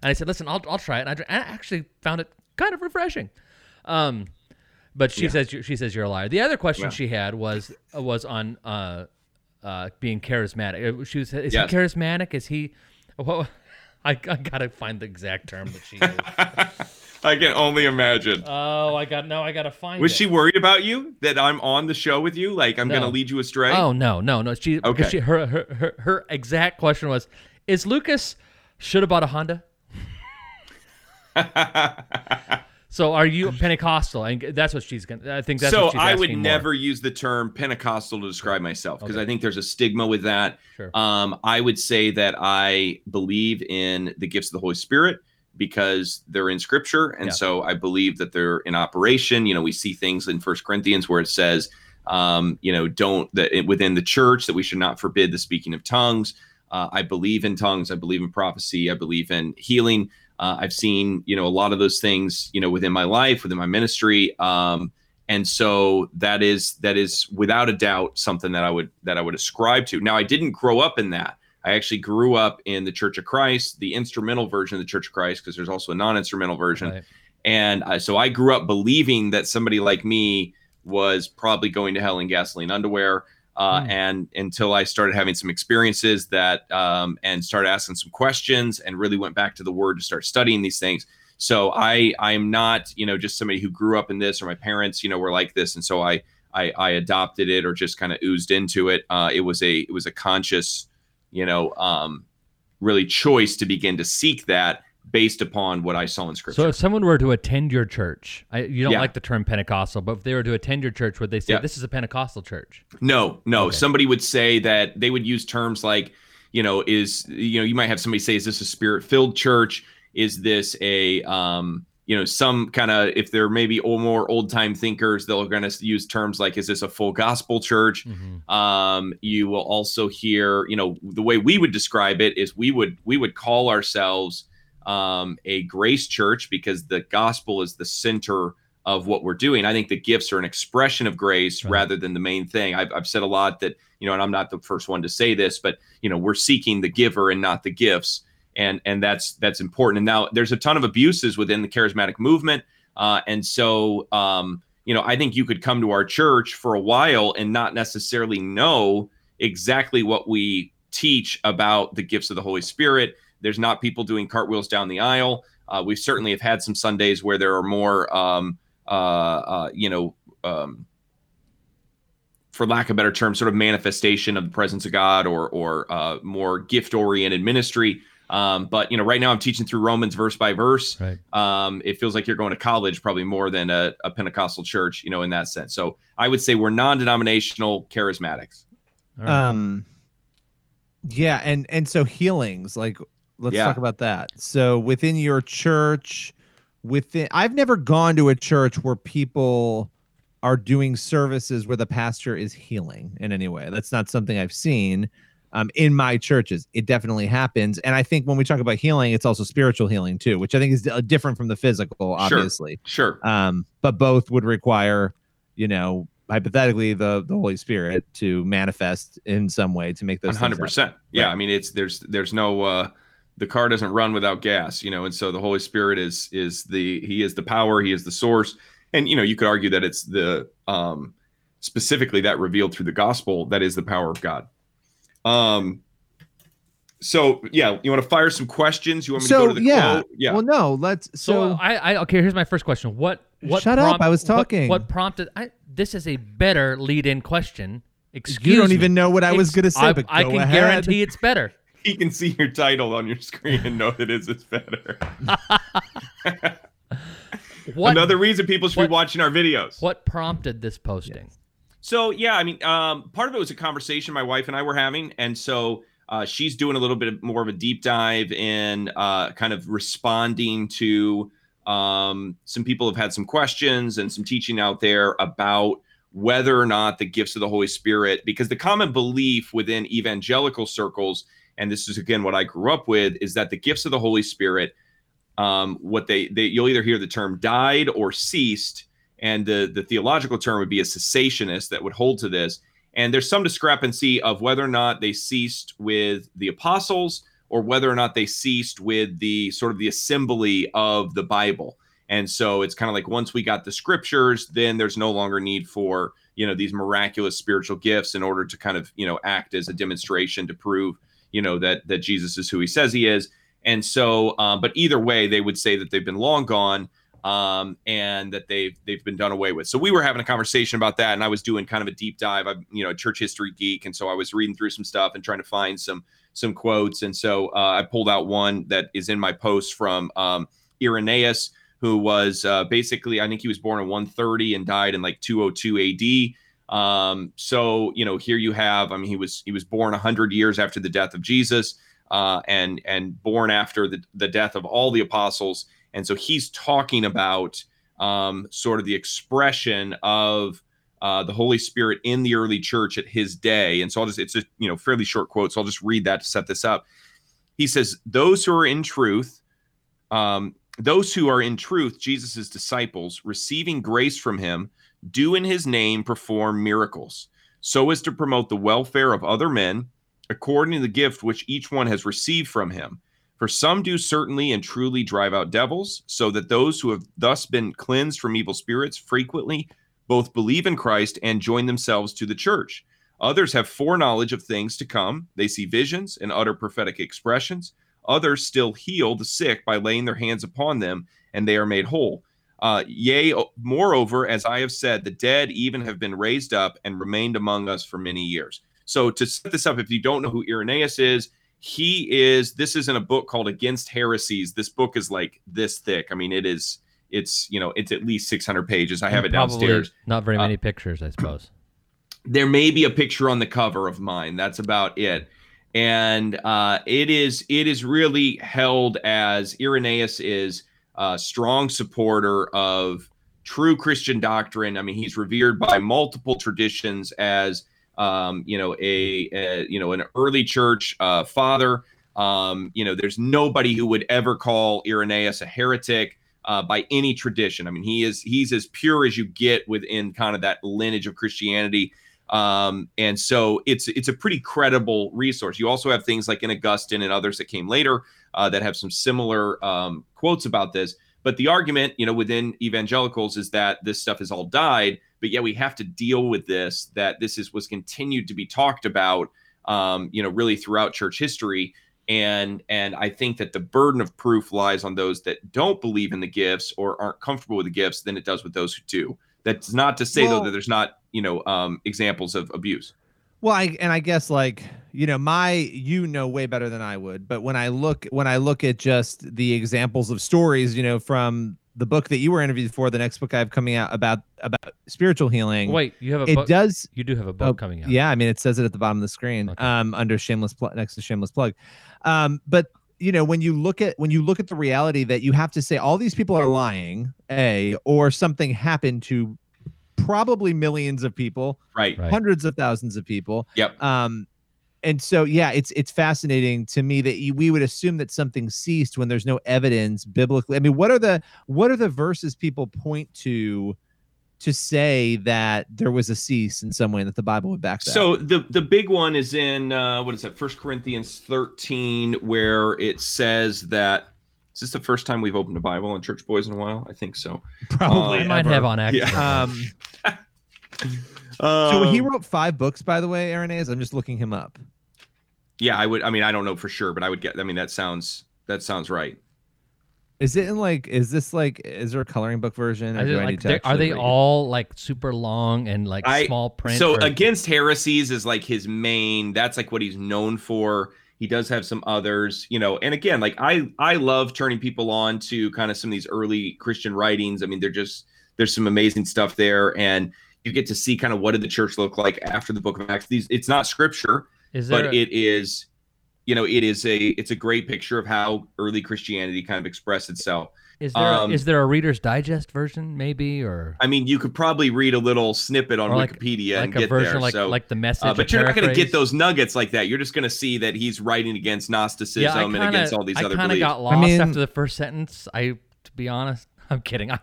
and I said, "Listen, I'll I'll try it." And I, I actually found it kind of refreshing. Um, but she Yeah. says she says you're a liar. The other question Yeah. she had was uh, was on uh, uh, being charismatic. Uh, She was, is Yes. he charismatic? Is he? What, [LAUGHS] I, I gotta find the exact term that she used. [LAUGHS] I can only imagine. oh, I got no. I gotta find. Was it. she worried about you that I'm on the show with you? Like I'm No. to lead you astray? Oh no, no, no. She Okay. she her, her her her exact question was, "Is Lucas should have bought a Honda?" [LAUGHS] so are you Pentecostal? And that's what she's gonna. I think that's so what she's I would more. never use the term Pentecostal to describe myself because Okay. I think there's a stigma with that. Sure. Um, I would say that I believe in the gifts of the Holy Spirit because they're in Scripture, and Yeah. so I believe that they're in operation. You know, we see things in First Corinthians where it says, um, you know, don't that it- within the church that we should not forbid the speaking of tongues. Uh, I believe in tongues. I believe in prophecy. I believe in healing. Uh, I've seen, you know, a lot of those things, you know, within my life, within my ministry. Um, and so that is that is without a doubt something that I would that I would ascribe to. Now, I didn't grow up in that. I actually grew up in the Church of Christ, the instrumental version of the Church of Christ, because there's also a non-instrumental version. Right. And so I grew up believing that somebody like me was probably going to hell in gasoline underwear. Uh, Hmm. And until I started having some experiences that, um, and started asking some questions, and really went back to the Word to start studying these things. So I, I'm not, you know, just somebody who grew up in this, or my parents, you know, were like this, and so I, I, I adopted it, or just kind of oozed into it. Uh, it was a, it was a conscious, you know, um, really choice to begin to seek that based upon what I saw in Scripture. So if someone were to attend your church, I, you don't Yeah. like the term Pentecostal, but if they were to attend your church, would they say Yeah. this is a Pentecostal church? No, no. Okay. Somebody would say that they would use terms like, you know, is you know, you might have somebody say, is this a spirit filled church? Is this a um, you know, some kind of if they're maybe old, more old time thinkers, they're going to use terms like, is this a full gospel church? Um, you will also hear, you know, the way we would describe it is we would we would call ourselves um, a grace church because the gospel is the center of what we're doing. I think the gifts are an expression of grace rather than the main thing. I've, I've said a lot that, you know, and I'm not the first one to say this, but, you know, we're seeking the giver and not the gifts. And, and that's, that's important. And now there's a ton of abuses within the charismatic movement. Uh, and so, um, you know, I think you could come to our church for a while and not necessarily know exactly what we teach about the gifts of the Holy Spirit. There's not people doing cartwheels down the aisle. Uh, we certainly have had some Sundays where there are more, um, uh, uh, you know, um, for lack of a better term, sort of manifestation of the presence of God or or uh, more gift oriented ministry. Um, but you know, right now I'm teaching through Romans verse by verse. Right. Um, it feels like you're going to college probably more than a, a Pentecostal church, you know, in that sense. So I would say we're non-denominational charismatics. Um, yeah, and and so healings, like let's Yeah. talk about that. So within your church, within I've never gone to a church where people are doing services where the pastor is healing in any way. That's not something I've seen. Um, in my churches, it definitely happens, and I think when we talk about healing, it's also spiritual healing too, which I think is different from the physical, obviously. Sure. Um, but both would require, you know, hypothetically, the the Holy Spirit to manifest in some way to make those. 100%. Yeah, I mean it's there's there's no uh the car doesn't run without gas, you know, and so the Holy Spirit is is the he is the power, he is the source. And you know, you could argue that it's the um specifically that revealed through the gospel that is the power of God. Um so yeah, you want to fire some questions? You want me to go So to the yeah, quote? Yeah. Well, no, let's. So, So, I, I okay. Here's my first question. What? What? Shut up, I was talking. What, prompted? I, this is a better lead-in question. Excuse you don't me. even know what I was going to say, I, but I can ahead. guarantee it's better. [LAUGHS] he can see your title on your screen and know that it's it's better. [LAUGHS] What? Another reason people should what- be watching our videos. What prompted this posting? So yeah, I mean, um, part of it was a conversation my wife and I were having, and so Uh, she's doing a little bit more of a deep dive in uh, kind of responding to um, some people have had some questions and some teaching out there about whether or not the gifts of the Holy Spirit, because the common belief within evangelical circles, and this is again what I grew up with, is that the gifts of the Holy Spirit, um, what they, they you'll either hear the term died or ceased, and the the theological term would be a cessationist that would hold to this. And there's some discrepancy of whether or not they ceased with the apostles or whether or not they ceased with the sort of the assembly of the Bible. And so it's kind of like once we got the scriptures, then there's no longer need for, you know, these miraculous spiritual gifts in order to kind of, you know, act as a demonstration to prove, you know, that that Jesus is who he says he is. And so, um, but either way, they would say that they've been long gone um, and that they've they've been done away with. So we were having a conversation about that, and I was doing kind of a deep dive. I'm you know a church history geek, and so I was reading through some stuff and trying to find some some quotes. And so uh, I pulled out one that is in my post from um, Irenaeus, who was uh, basically, I think he was born in 130 and died in like 202 AD. Um, so you know, here you have. I mean, he was he was born 100 years after the death of Jesus, uh, and and born after the the death of all the apostles. And so he's talking about um, sort of the expression of uh, the Holy Spirit in the early church at his day. And so I'll just, it's a you know fairly short quote, so I'll just read that to set this up. He says, "Those who are in truth, um, those who are in truth, Jesus' disciples, receiving grace from him, do in his name perform miracles, so as to promote the welfare of other men, according to the gift which each one has received from him." For some do certainly and truly drive out devils, so that those who have thus been cleansed from evil spirits frequently both believe in Christ and join themselves to the church. Others have foreknowledge of things to come. They see visions and utter prophetic expressions. Others still heal the sick by laying their hands upon them, and they are made whole. Uh, yea, moreover, as I have said, the dead even have been raised up and remained among us for many years. So, to set this up, if you don't know who Irenaeus is, he is this is in a book called against heresies. This book is like this thick. I mean it is it's you know it's at least 600 pages. I have And it downstairs. Not very Uh, many pictures, I suppose. [CLEARS THROAT] there may be a picture on the cover of mine. That's about it. And uh, it is it is really held as irenaeus is a strong supporter of true christian doctrine i mean he's revered by multiple traditions as um, you know a, a you know an early church uh, father um, you know there's nobody who would ever call irenaeus a heretic uh, by any tradition. I mean, he is he's as pure as you get within kind of that lineage of Christianity. Um, and so it's it's a pretty credible resource. You also have things like in Augustine and others that came later uh, that have some similar um, quotes about this. But the argument, you know, within evangelicals is that this stuff has all died, but yet we have to deal with this. That this is was continued to be talked about, um, you know, really throughout church history and and i think that the burden of proof lies on those that don't believe in the gifts or aren't comfortable with the gifts than it does with those who do that's not to say though that there's not you know um examples of abuse Well, I and I guess like you know my you know way better than I would, but when I look when I look at just the examples of stories, you know, from the book that you were interviewed for, the next book I have coming out about about spiritual healing. Wait, you have a it book- does you do have a book oh, coming out. Yeah, I mean it says it at the bottom of the screen, um, under shameless plug next to shameless plug. Um, but you know when you look at when you look at the reality that you have to say all these people are lying, a or something happened to probably millions of people, right, hundreds of thousands of people. Yep. Um, and so yeah, it's it's fascinating to me that you, we would assume that something ceased when there's no evidence biblically. I mean, what are the what are the verses people point to to say that there was a cease in some way that the Bible would back that? so the the big one is in uh what is that first corinthians 13 where it says that is this the first time we've opened a bible on church boys in a while i think so Probably I might have on accident. yeah. Um, [LAUGHS] so he Um, wrote five books, by the way, Irenaeus. I'm just looking him up. yeah i would i mean i don't know for sure but i would get i mean that sounds that sounds right Is it in like? Is this like? Is there a coloring book version? Or did, do I like, need to are they read? all like super long and like I- small print? So or- against heresies is like his main. That's like what he's known for. He does have some others, you know. And again, like I I love turning people on to kind of some of these early Christian writings. I mean, they're just there's some amazing stuff there, and you get to see kind of what did the church look like after the Book of Acts. These it's not scripture, Is but a- it is you know, it is a it's a great picture of how early Christianity kind of expressed itself. Is there Um, is there a Reader's Digest version, maybe, or I mean, you could probably read a little snippet on like- Wikipedia like and a get version there. like- so, like the message, uh, but you're not going to get those nuggets like that. You're just going to see that he's writing against Gnosticism yeah, and kinda, against all these I other kinda got lost after the first sentence. I, to be honest, [LAUGHS] I'm kidding. I'm,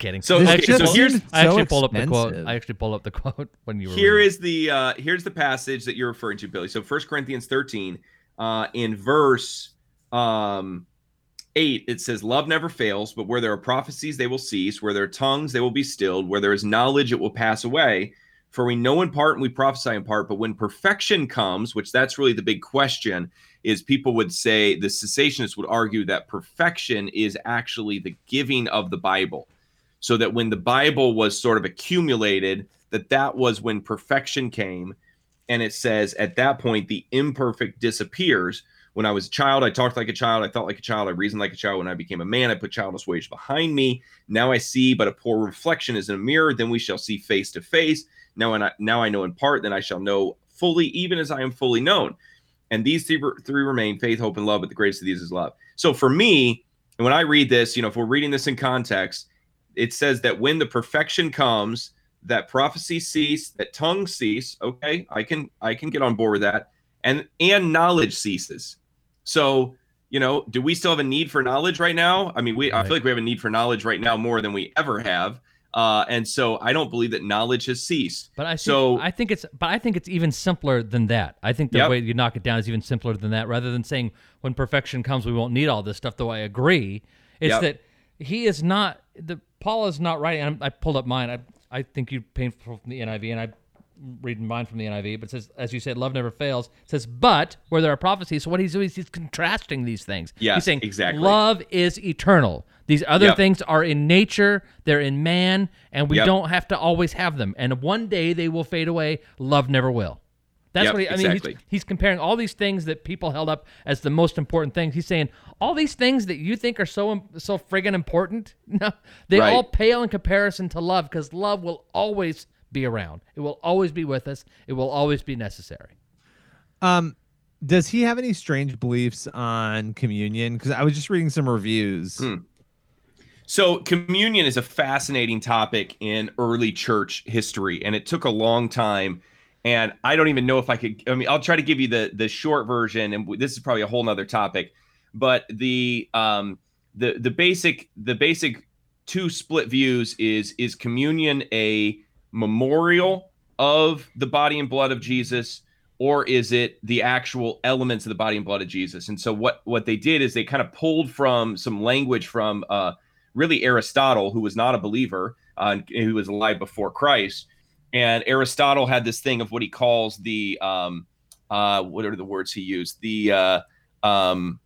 I'm. So- I okay, actually, so pulled- here's- I actually so pulled up the quote. I actually pulled up the quote [LAUGHS] when you were. Here reading. is the uh here's the passage that you're referring to, Billy. So First Corinthians 13, uh, in verse um eight, it says, Love never fails, but where there are prophecies, they will cease, where there are tongues, they will be stilled, where there is knowledge, it will pass away. For we know in part and we prophesy in part, but when perfection comes, which that's really the big question, is people would say the cessationists would argue that perfection is actually the giving of the Bible so that when the bible was sort of accumulated that that was when perfection came. And it says at that point the imperfect disappears. When i was a child i talked like a child i thought like a child i reasoned like a child. When i became a man i put childish ways behind me. Now i see but a poor reflection is in a mirror. Then we shall see face to face. Now and I, now i know in part then i shall know fully even as i am fully known. And these three, three remain faith hope and love but the greatest of these is love. So for me and when i read this you know if we're reading this in context it says that when the perfection comes that prophecy cease that tongue cease okay i can i can get on board with that and and knowledge ceases so you know do we still have a need for knowledge right now i mean we i feel like we have a need for knowledge right now more than we ever have uh and so i don't believe that knowledge has ceased But I think, so I think it's but I think it's even simpler than that. I think the Yep. way you knock it down is even simpler than that. Rather than saying when perfection comes we won't need all this stuff, though I agree, it's Yep. that he is not the Paul is not writing. and I pulled up mine. I I think you painful from the NIV, and I reading mine from the NIV. But it says, as you said, love never fails. It says, but where there are prophecies. So what he's doing is he's contrasting these things. Yes, he's saying exactly. love is eternal. These other Yep. things are in nature, they're in man, and we Yep. don't have to always have them. And one day they will fade away. Love never will. That's Yep, what he, I mean. exactly. He's, he's comparing all these things that people held up as the most important things. He's saying all these things that you think are so so friggin' important, [LAUGHS] no, they Right. all pale in comparison to love because love will always be around. It will always be with us. It will always be necessary. Um, does he have any strange beliefs on communion? Because I was just reading some reviews. Hmm. So, communion is a fascinating topic in early church history, and it took a long time. And I don't even know if I could. I mean, I'll try to give you the the short version, and this is probably a whole nother topic. But the um the the basic the basic two split views is is communion a memorial of the body and blood of Jesus, or is it the actual elements of the body and blood of Jesus? And so what what they did is they kind of pulled from some language from uh, really Aristotle, who was not a believer, uh, and who was alive before Christ. And Aristotle had this thing of what he calls the um, uh, what are the words he used? The uh, um,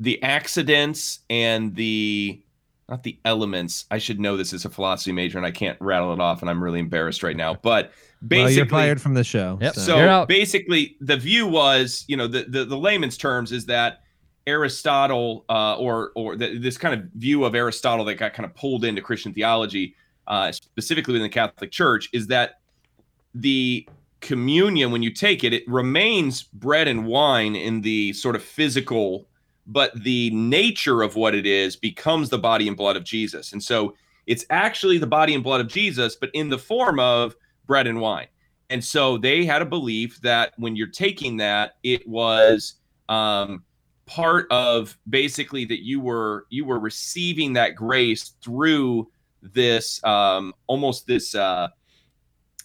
the accidents and the not the elements. I should know this as a philosophy major, and I can't rattle it off, and I'm really embarrassed right now. But Well, basically, you're fired from the show. Yep. so- so basically, the view was, you know, the the, the layman's terms is that Aristotle, uh, or or the, this kind of view of Aristotle that got kind of pulled into Christian theology, uh, specifically within the Catholic Church, is that the communion, when you take it, it remains bread and wine in the sort of physical, but the nature of what it is becomes the body and blood of Jesus, and so it's actually the body and blood of Jesus, but in the form of bread and wine. And so they had a belief that when you're taking that, it was um, part of basically that you were you were receiving that grace through this um, almost this uh,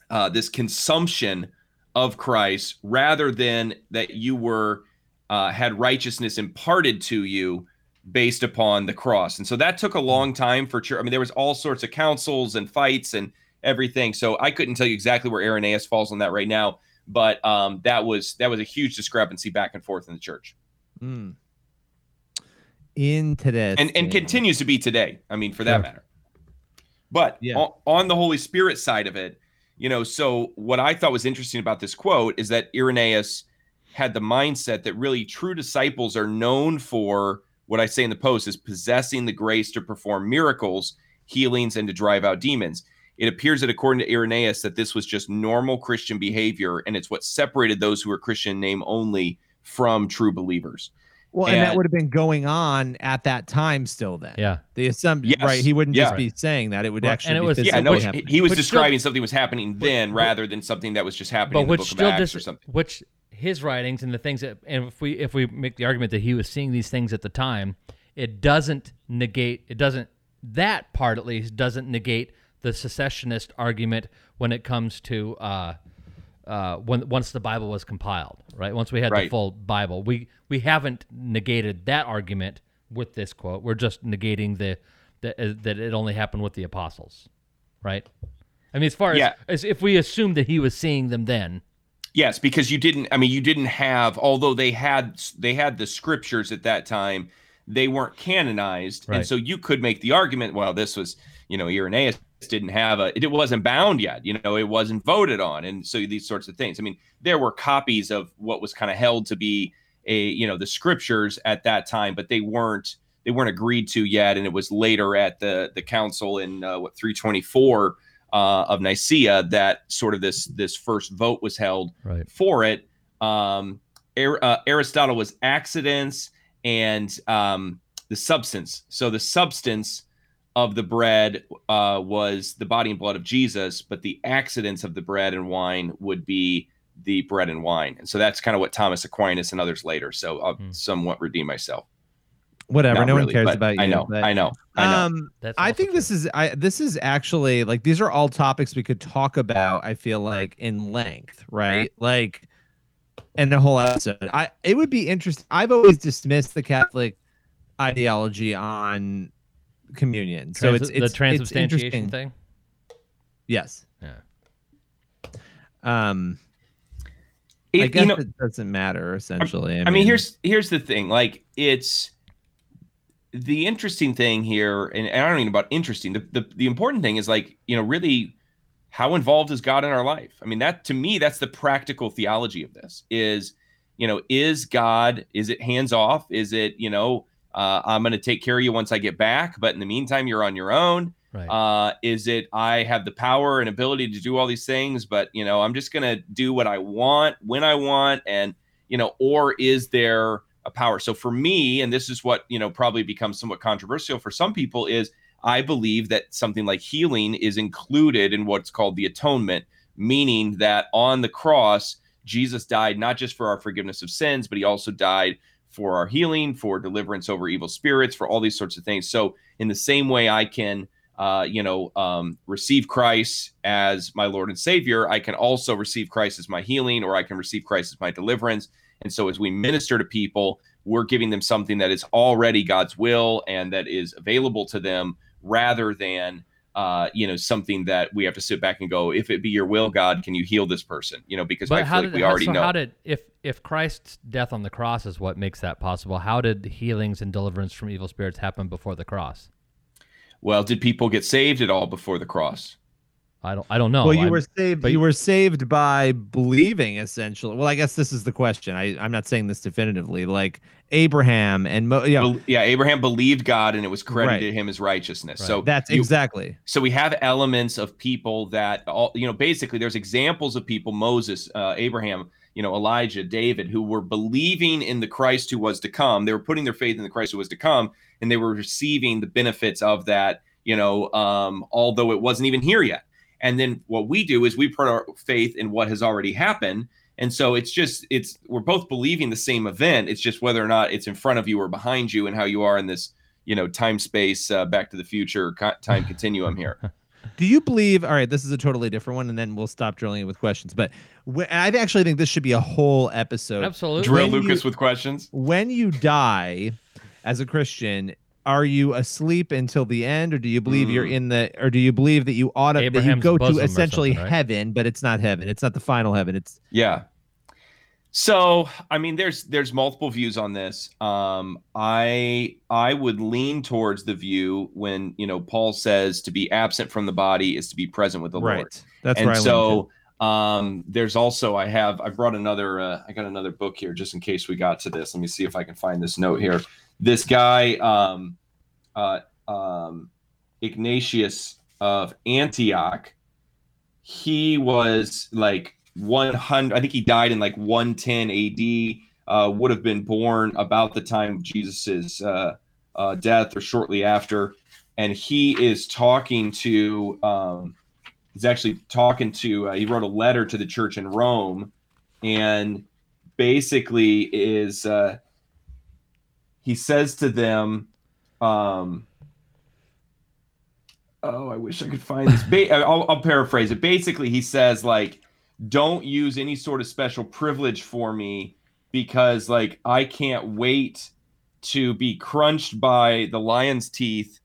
uh, this consumption of Christ, rather than that you were uh, had righteousness imparted to you based upon the cross. And so that took a long time for church. I mean, there was all sorts of councils and fights and everything. So I couldn't tell you exactly where Irenaeus falls on that right now, but um, that was that was a huge discrepancy back and forth in the church, Mm. Into this. and and continues to be today. I mean, for that Sure. matter. But Yeah. on, on the Holy Spirit side of it, you know, so what I thought was interesting about this quote is that Irenaeus had the mindset that really true disciples are known for what I say in the post is possessing the grace to perform miracles, healings, and to drive out demons. It appears that according to Irenaeus, that this was just normal Christian behavior, and it's what separated those who were Christian name only from true believers. Well, and, that would have been going on at that time still then. Yeah. The assumption, Yes. right? He wouldn't Yeah. just be saying that. It would Well, actually and it was- physically yeah, no, he, happening. he was But still- describing something was happening then rather than something that was just happening but in the which book of still Acts dis- or something. which his writings and the things that and if we if we make the argument that he was seeing these things at the time it doesn't negate it doesn't that part at least doesn't negate the cessationist argument when it comes to uh uh when once the bible was compiled right once we had the full bible we we haven't negated that argument with this quote we're just negating the that uh, that it only happened with the apostles right i mean as far as, as if we assume that he was seeing them then Yes, because you didn't. I mean, you didn't have. Although they had, they had the scriptures at that time. They weren't canonized, Right. and so you could make the argument. Well, this was, you know, Irenaeus didn't have a. It wasn't bound yet. You know, it wasn't voted on, and so these sorts of things. I mean, there were copies of what was kind of held to be a, you know, the scriptures at that time, but they weren't. They weren't agreed to yet, and it was later at the the council in uh, what 324 uh, of Nicaea that sort of this this first vote was held Right. for it. Um, Ar- uh, Aristotle was accidents and um, the substance. So the substance of the bread uh, was the body and blood of Jesus, but the accidents of the bread and wine would be the bread and wine. And so that's kind of what Thomas Aquinas and others later. So I'll somewhat redeem myself. Whatever. Not no really, one cares about you. I know, but- I know, I know. Um, I also think this is I this is actually like these are all topics we could talk about. I feel like in length, right? Like, and the whole episode. I it would be interesting. I've always dismissed the Catholic ideology on communion, so it's it's the transubstantiation interesting. thing. Yes. Yeah. Um. It- I you guess know- it doesn't matter essentially. I mean, here's here's the thing. Like, it's the interesting thing here, and, and I don't even know about interesting. The, the the important thing is like, you know, really, how involved is God in our life? I mean, that to me, that's the practical theology of this. Is you know, is God? Is it hands off? Is it you know, uh, I'm going to take care of you once I get back, but in the meantime, you're on your own. Right. Uh, is it I have the power and ability to do all these things, but you know, I'm just gonna do what I want when I want, and you know, or is there a power? So for me, and this is what you know probably becomes somewhat controversial for some people, is I believe that something like healing is included in what's called the atonement, meaning that on the cross, Jesus died not just for our forgiveness of sins, but he also died for our healing, for deliverance over evil spirits, for all these sorts of things. So, in the same way, I can, uh, you know, um, receive Christ as my Lord and Savior, I can also receive Christ as my healing, or I can receive Christ as my deliverance. And so, as we minister to people, we're giving them something that is already God's will and that is available to them, rather than uh, you know, something that we have to sit back and go, if it be your will, God, can you heal this person? You know, because I But feel how like we already so know. how did if if Christ's death on the cross is what makes that possible? How did healings and deliverance from evil spirits happen before the cross? well, did people get saved at all before the cross? I don't I don't know. well, you I'm- were saved. but- You were saved by believing, essentially. Well, I guess this is the question. I, I'm not saying this definitively. Like Abraham and Mo, yeah, Bel- yeah, Abraham believed God and it was credited Right. to him as righteousness. Right. So that's you- exactly. So we have elements of people that all you know. Basically, there's examples of people: Moses, uh, Abraham, you know, Elijah, David, who were believing in the Christ who was to come. They were putting their faith in the Christ who was to come, and they were receiving the benefits of that. You know, um, although it wasn't even here yet. And then what we do is we put our faith in what has already happened. And so it's just it's we're both believing the same event. It's just whether or not it's in front of you or behind you, and how you are in this you know time space uh, Back to the Future co- time continuum here. [LAUGHS] Do you believe? All right, this is a totally different one, and then we'll stop drilling it with questions. But wh- I actually think this should be a whole episode. Absolutely. Drill When Lucas you- with questions. when you die as a Christian, are you asleep until the end, or do you believe you're Mm. in the, or do you believe that you ought to that you go to essentially right? heaven, but it's not heaven. It's not the final heaven. It's Yeah. So, I mean, there's there's multiple views on this. Um, I I would lean towards the view when you know Paul says to be absent from the body is to be present with the Lord. right. That's and where I lean so um, there's also I have I brought another uh, I got another book here just in case we got to this. Let me see if I can find this note here. This guy um, uh, um, Ignatius of Antioch, he was like 100. I think he died in like 110 A.D. uh, would have been born about the time of Jesus's uh, uh, death or shortly after, and he is talking to. Um, he's actually talking to. Uh, he wrote a letter to the church in Rome, and basically is uh, he says to them. Um, oh, I wish I could find this. Ba- [LAUGHS] I'll, I'll paraphrase it. Basically, he says like, "Don't use any sort of special privilege for me because like I can't wait to be crunched by the lion's teeth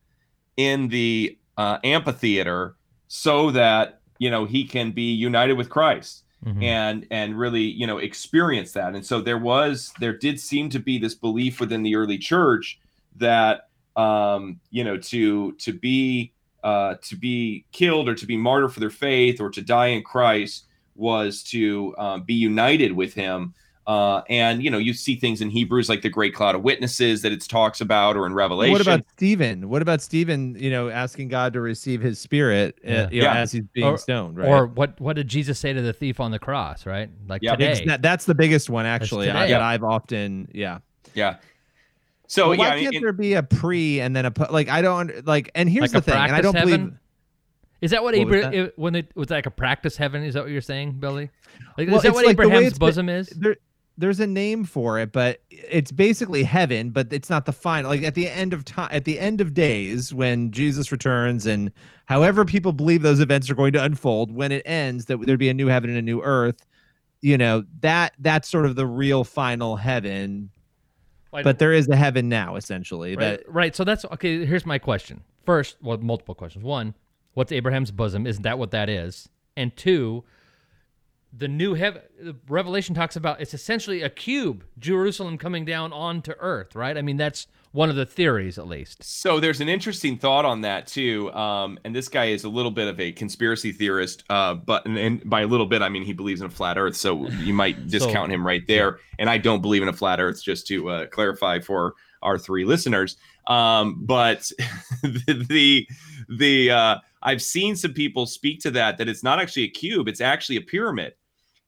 in the uh, amphitheater, so that you know he can be united with Christ." Mhm. and and really you know experience that and so there was there did seem to be this belief within the early church that um you know to to be uh to be killed or to be martyred for their faith or to die in christ was to um, be united with him uh and you know you see things in hebrews like the great cloud of witnesses that it talks about or in revelation What about Stephen? What about Stephen? You know, asking God to receive His Spirit, uh, you know, Yeah. as he's being or, stoned, right? Or what? What did Jesus say to the thief on the cross? Right, like Yeah. today. Ex- that- that's the biggest one, actually. I, that I've often, yeah. yeah so Well, why yeah I mean, can't it- there be a pre and then a like? I don't like. And here's Like the thing, and I don't believe. Is that what, What was Abraham that? when it was like a practice heaven? Is that what you're saying, Billy? Like, Well, is that what like Abraham's it's been- bosom is? There, there's a name for it, but it's basically heaven, but it's not the final. Like at the end of time, at the end of days, when Jesus returns, and however people believe those events are going to unfold, when it ends, that there'd be a new heaven and a new earth. You know that that's sort of the real final heaven. Like- But there is a heaven now, essentially. Right, That right. So that's okay. Here's my question. First, well, multiple questions. One, what's Abraham's bosom? Isn't that what that is? And two, the new heaven. Revelation talks about it's essentially a cube, Jerusalem coming down onto earth. Right. I mean, that's one of the theories, at least. So there's an interesting thought on that too, um, and this guy is a little bit of a conspiracy theorist, uh, but and, and by a little bit I mean he believes in a flat Earth, so you might [LAUGHS] discount him right there. And I don't believe in a flat Earth, just to uh, clarify for our three listeners. Um, but the [LAUGHS] the, the uh, I've seen some people speak to that that it's not actually a cube, it's actually a pyramid.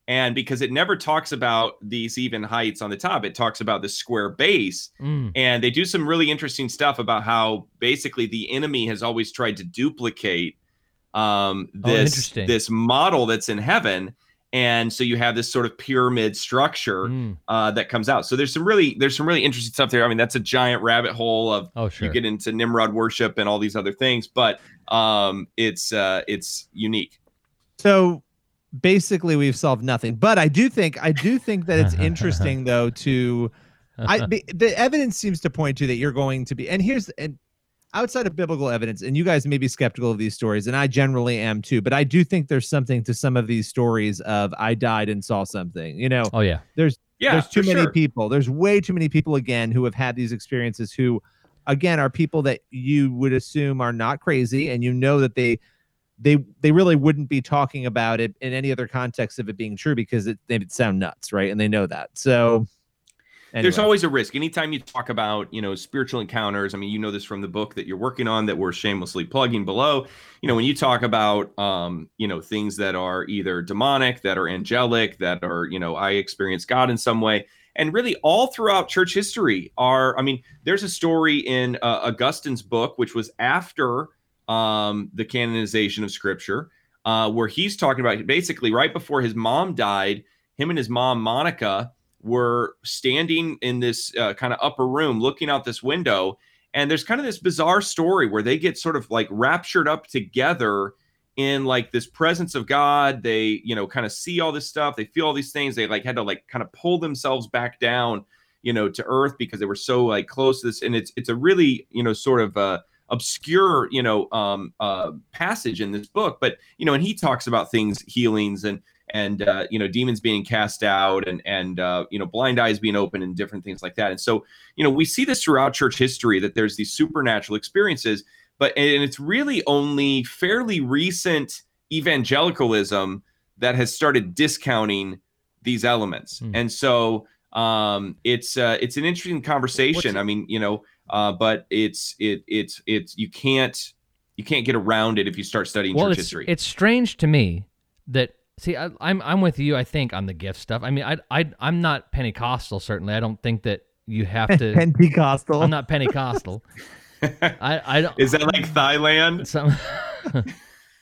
And because it never talks about these even heights on the top, it talks about the square base. Mm. And they do some really interesting stuff about how basically the enemy has always tried to duplicate um, Oh, this interesting. this model that's in heaven. And so you have this sort of pyramid structure Mm. uh, that comes out. So there's some really there's some really interesting stuff there. I mean, that's a giant rabbit hole of Oh, sure. you get into Nimrod worship and all these other things, but um, it's uh, it's unique. so basically we've solved nothing. But I do think I do think that it's [LAUGHS] interesting though to I [LAUGHS] the, the evidence seems to point to that you're going to be and here's and outside of biblical evidence and you guys may be skeptical of these stories and I generally am too but I do think there's something to some of these stories of I died and saw something you know Oh yeah. there's Yeah, there's too many sure. people there's way too many people again who have had these experiences who again are people that you would assume are not crazy and you know that they they they really wouldn't be talking about it in any other context of it being true because it they would sound nuts right and they know that so There's always a risk. Anytime you talk about, you know, spiritual encounters, I mean, you know this from the book that you're working on that we're shamelessly plugging below. You know, when you talk about um, you know, things that are either demonic, that are angelic, that are, you know, I experience God in some way. And really all throughout church history are, I mean, there's a story in uh, Augustine's book, which was after um, the canonization of scripture, uh, where he's talking about basically right before his mom died, him and his mom, Monica, were standing in this uh, kind of upper room looking out this window. And there's kind of this bizarre story where they get sort of like raptured up together in like this presence of God. They, you know, kind of see all this stuff. They feel all these things. They like had to like kind of pull themselves back down, you know, to earth because they were so like close to this. And it's it's a really, you know, sort of uh obscure, you know, um uh passage in this book. But you know, and he talks about things, healings and and uh, you know demons being cast out and and uh, you know blind eyes being open and different things like that and so you know we see this throughout church history that there's these supernatural experiences but and it's really only fairly recent evangelicalism that has started discounting these elements and so um it's uh it's an interesting conversation i mean you know uh but it's it it's it's you can't you can't get around it if you start studying well, church it's, history it's strange to me that See, I, I'm I'm with you. I think on the gift stuff. I mean, I I I'm not Pentecostal. Certainly, I don't think that you have to. [LAUGHS] Pentecostal. I'm not Pentecostal. [LAUGHS] I I don't. Is that like Thailand? Some,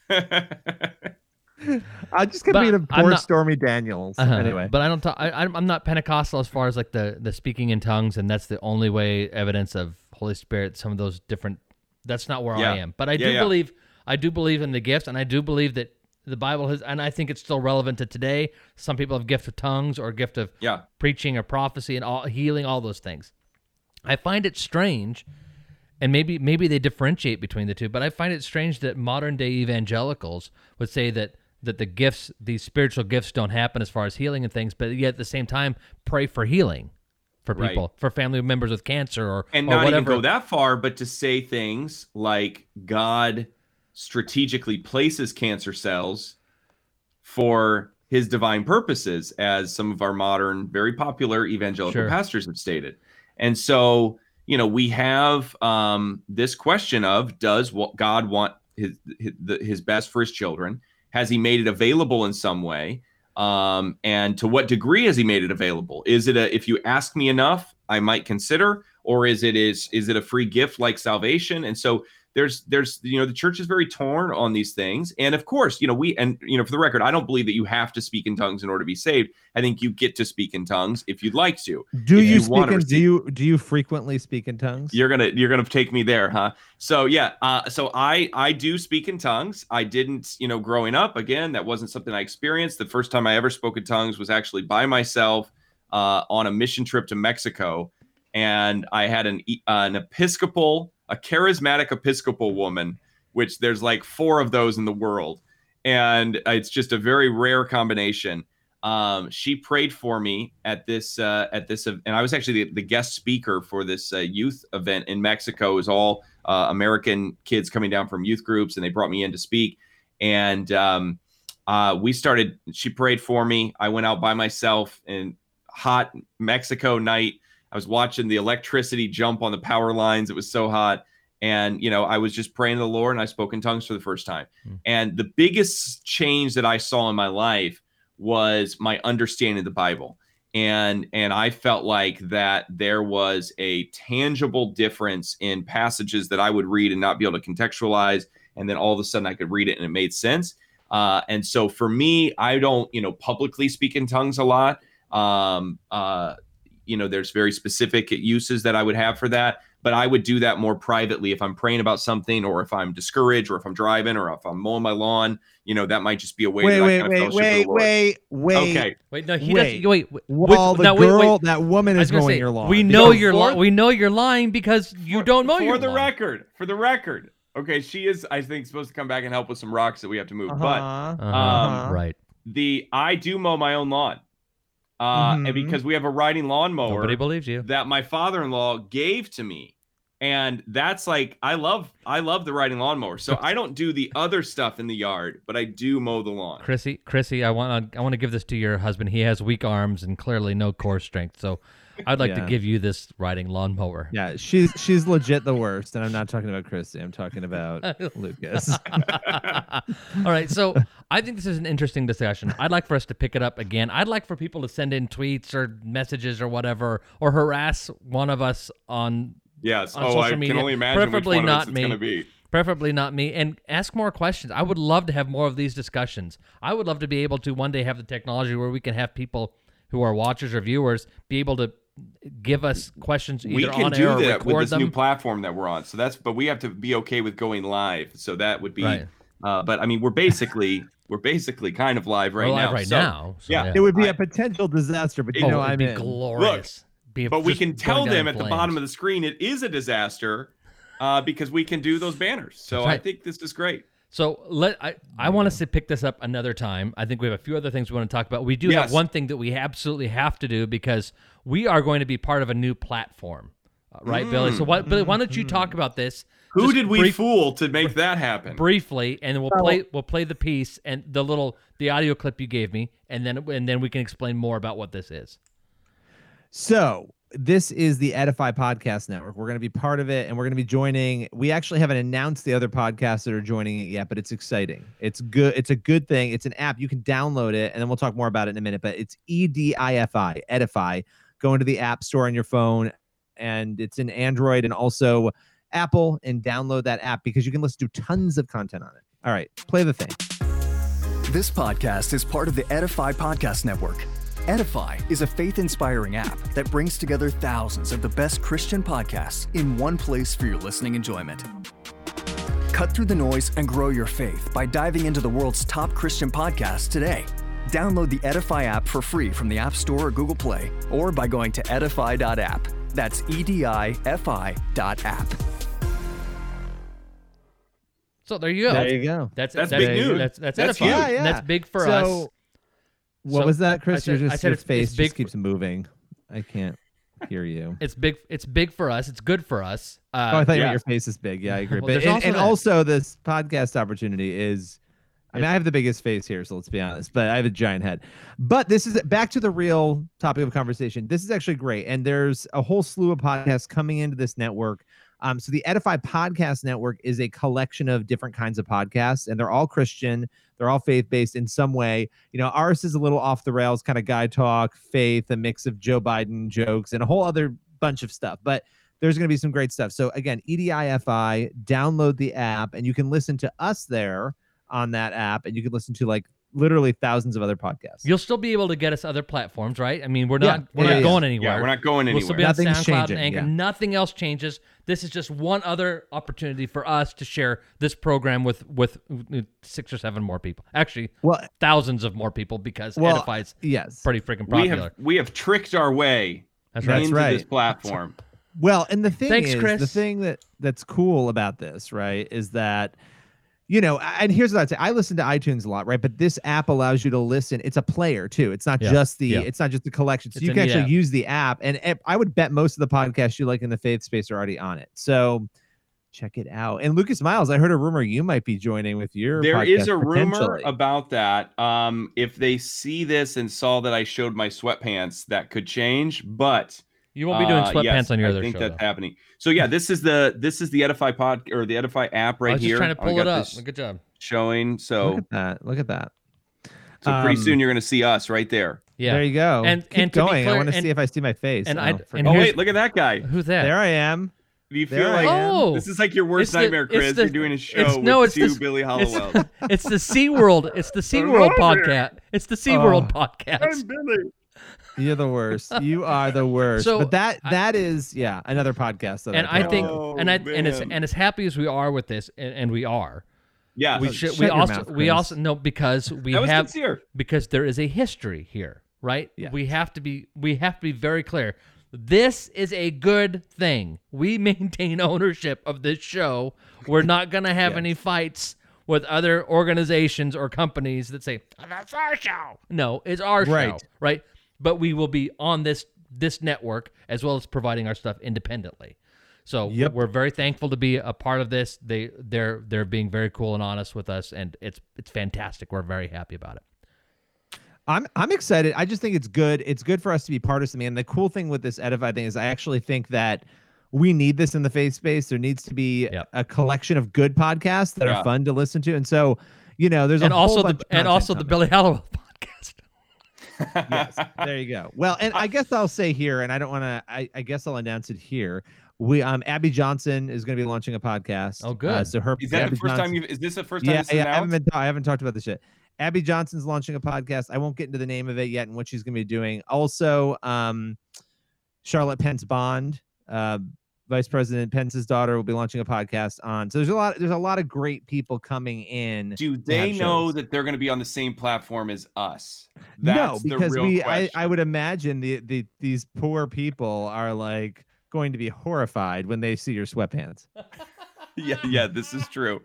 [LAUGHS] [LAUGHS] I just But being a I'm poor not- Stormy Daniels. Uh-huh. Anyway, but I don't talk. I, I'm I'm not Pentecostal as far as like the the speaking in tongues, and that's the only way evidence of Holy Spirit. Some of those different. That's not where Yeah. I am. But I Yeah, do yeah. believe. I do believe in the gifts, and I do believe that the Bible has, and I think it's still relevant to today. Some people have gift of tongues or gift of Yeah. preaching or prophecy and all healing, all those things. I find it strange, and maybe maybe they differentiate between the two, but I find it strange that modern day evangelicals would say that that the gifts, these spiritual gifts, don't happen as far as healing and things, but yet at the same time pray for healing for Right. people, for family members with cancer or and or not whatever. even go that far, but to say things like God strategically places cancer cells for his divine purposes, as some of our modern, very popular evangelical Sure. pastors have stated. And so, you know, we have um, this question of does what God want his, his his best for his children? Has he made it available in some way? Um, and to what degree has he made it available? Is it a if you ask me enough, I might consider, or is it is is it a free gift like salvation? And so there's there's you know the church is very torn on these things. And of course you know we and you know for the record i don't believe that you have to speak in tongues in order to be saved. I think you get to speak in tongues if you'd like to. Do If you, speak in, do you do you frequently speak in tongues? you're gonna you're gonna take me there huh? So yeah uh so i i do speak in tongues. I didn't you know growing up again that wasn't something i experienced. The first time i ever spoke in tongues was actually by myself uh on a mission trip to mexico. And i had an uh, an episcopal a charismatic episcopal woman which there's like four of those in the world and it's just a very rare combination um, she prayed for me at this uh, at this and I was actually the, the guest speaker for this uh, youth event in Mexico. It was all uh, American kids coming down from youth groups, and they brought me in to speak. And um, uh, we started. She prayed for me. I went out by myself in hot Mexico night. I was watching the electricity jump on the power lines. It was so hot. And, you know, I was just praying to the Lord and I spoke in tongues for the first time. And the biggest change that I saw in my life was my understanding of the Bible. And and I felt like that there was a tangible difference in passages that I would read and not be able to contextualize. And then all of a sudden I could read it and it made sense. Uh, and so for me, I don't, you know, publicly speak in tongues a lot. Um, uh, you know, there's very specific uses that I would have for that, but I would do that more privately if I'm praying about something, or if I'm discouraged, or if I'm driving, or if I'm mowing my lawn. You know, that might just be a way. Wait, that I wait, wait, wait, wait, wait. Okay. Wait, no, he wait. doesn't. Wait, wait, While wait, the now, girl, wait. that woman is mowing say, your lawn. We know Because you're for- li- we know you're lying because you don't mow for your the lawn. record. For the record. Okay, she is. I think supposed to come back and help with some rocks that we have to move. Uh-huh. But Uh-huh, um, right. the I do mow my own lawn. Uh, and Mhm. because we have a riding lawnmower Nobody believes you. that my father-in-law gave to me. And that's like I love I love the riding lawnmower. So I don't do the other stuff in the yard, but I do mow the lawn. Chrissy, Chrissy, I want to I want to give this to your husband. He has weak arms and clearly no core strength. So I'd like Yeah. to give you this riding lawnmower. Yeah, she's she's legit the worst, and I'm not talking about Christy. I'm talking about [LAUGHS] Lucas. [LAUGHS] All right, so I think this is an interesting discussion. I'd like for us to pick it up again. I'd like for people to send in tweets or messages or whatever, or harass one of us on Yes. on Oh, social I can media. only imagine which preferably one of us not it's me. gonna be. Preferably not me, and ask more questions. I would love to have more of these discussions. I would love to be able to one day have the technology where we can have people who are watchers or viewers be able to give us questions either we can on do air or that with record this them. new platform that we're on. So that's but we have to be okay with going live. So that would be Right. uh but I mean we're basically [LAUGHS] we're basically kind of live right live now. right So, now, so yeah. yeah. it would be I- a potential disaster, but you oh, know it'd I'm be in. glorious. Be but we can tell them at the bottom of the screen it is a disaster uh, because we can do those banners. So That's I think this is great. So let I, I want us to pick this up another time. I think we have a few other things we want to talk about. We do Yes. have one thing that we absolutely have to do because we are going to be part of a new platform, uh, right, Billy? So what, Billy? Why don't you talk about this? Who just did we brief- fool to make that happen? briefly, and then we'll play we'll play the piece and the little the audio clip you gave me, and then and then we can explain more about what this is. So this is the Edifi Podcast Network. We're going to be part of it and we're going to be joining. We actually haven't announced the other podcasts that are joining it yet, but it's exciting. It's good. It's a good thing. It's an app. You can download it and then we'll talk more about it in a minute, but it's E D I F I, Edifi. Go into the App Store on your phone and it's in Android and also Apple and download that app because you can listen to tons of content on it. All right, play the thing. This podcast is part of the Edifi Podcast Network. Edifi is a faith inspiring app that brings together thousands of the best Christian podcasts in one place for your listening enjoyment. Cut through the noise and grow your faith by diving into the world's top Christian podcasts today. Download the Edifi app for free from the App Store or Google Play, or by going to edifi.app. That's E D I F I dot app. So there you go. There you go. That's That's that's big news. That's that's, That's edifying. Yeah, yeah. That's big for So, us. What So, was that, I Chris? said- You're I just said your it's- it's face big just keeps moving. I can't hear you. It's big. It's big for us. It's good for us. Uh, oh, I thought yeah. your face is big. Yeah, I agree. Well, but and, also and also this podcast opportunity is. I mean, I have the biggest face here, so let's be honest. But I have a giant head. But this is back to the real topic of conversation. This is actually great, and there's a whole slew of podcasts coming into this network. Um, so the Edifi Podcast Network is a collection of different kinds of podcasts, and they're all Christian. They're all faith based in some way. You know, ours is a little off the rails, kind of guy talk, faith, a mix of Joe Biden jokes, and a whole other bunch of stuff. But there's going to be some great stuff. So again, EDIFI, download the app, and you can listen to us there on that app, and you can listen to like literally thousands of other podcasts. You'll still be able to get us other platforms, right? I mean, we're Yeah. not we're Yeah, not yeah, going anywhere. Yeah, we're not going We'll still anywhere. be on SoundCloud changing, and Anchor. yeah. Nothing else changes. This is just one other opportunity for us to share this program with with six or seven more people. Actually, Well, thousands of more people because Well, Edifi's yes. pretty freaking We popular. have we have tricked our way That's right. into That's this right. platform. Well, and the thing Thanks, is, the thing that that's cool about this, right, is that you know, and here's what I'd say: I listen to iTunes a lot, right? But this app allows you to listen. It's a player too. It's not Yeah. just the. Yeah. It's not just the collection. So It's you can actually app. use the app, and I would bet most of the podcasts you like in the faith space are already on it. So check it out. And Lucas Miles, I heard a rumor you might be joining with your. There podcast, is a rumor about that. Um, if they see this and saw that I showed my sweatpants, that could change. But You won't be doing uh, sweatpants yes, on your I other show. I think that's though. happening. So yeah, this is the this is the Edifi pod or the Edifi app right I was here. just trying to pull it up. Good job. Showing. So Look at that! Look at that! so pretty Um, soon you're going to see us right there. Yeah. There you go. And- Keep and to be going. I want to see if I see my face. and Oh, I- and Oh wait, look at that guy. Who's that? There I am. Do you feel I like. Oh, this is like your worst It's the- nightmare, it's Chris? the- You're doing a show it's- with no, it's two the- Billy It's, Hallowells. it's the Sea World. [LAUGHS] It's the Sea World podcast. It's the Sea World Oh. podcast. Billy. You're the worst. You are the worst. So, but that I- that is yeah another podcast. That And I thought think. Oh, and I, and as oh, and as happy as we are with this, and, and we are, Yeah. we Oh, should. shut We your also, mouth, we also know because we that was have sincere. because there is a history here, right? Yeah. We have to be we have to be very clear. This is a good thing. We [LAUGHS] maintain ownership of this show. We're not going to have [LAUGHS] Yes. any fights with other organizations or companies that say that's our show. No, it's our show, Right. Right? But we will be on this this network as well as providing our stuff independently. So Yep. we're very thankful to be a part of this. They they're they're being very cool and honest with us, and it's it's fantastic. We're very happy about it. I'm I'm excited. I just think it's good. It's good for us to be part of something. And the cool thing with this Edifi thing is I actually think that we need this in the faith space. There needs to be Yep. a collection of good podcasts that Yeah. are fun to listen to. And so, you know, there's and a whole also bunch the of and content also the. Billy Hallowell podcast. [LAUGHS] yes, there you go. Well, and I guess I'll say here, and I don't want to. I, I guess I'll announce it here. We um Abby Johnson is going to be launching a podcast. Oh, good. Uh, so her Is that Abby the first Johnson- time you? Is this the first time yeah, yeah. I haven't, been, I haven't talked about this yet. Abby Johnson's launching a podcast. I won't get into the name of it yet and what she's going to be doing. Also, um, Charlotte Pence Bond, uh, Vice President Pence's daughter, will be launching a podcast on. So there's a lot. There's a lot of great people coming in. Do they know shows. that they're going to be on the same platform as us? no, That's the because real we. I. I would imagine the, the these poor people are like going to be horrified when they see your sweatpants. [LAUGHS] yeah, yeah. This is true.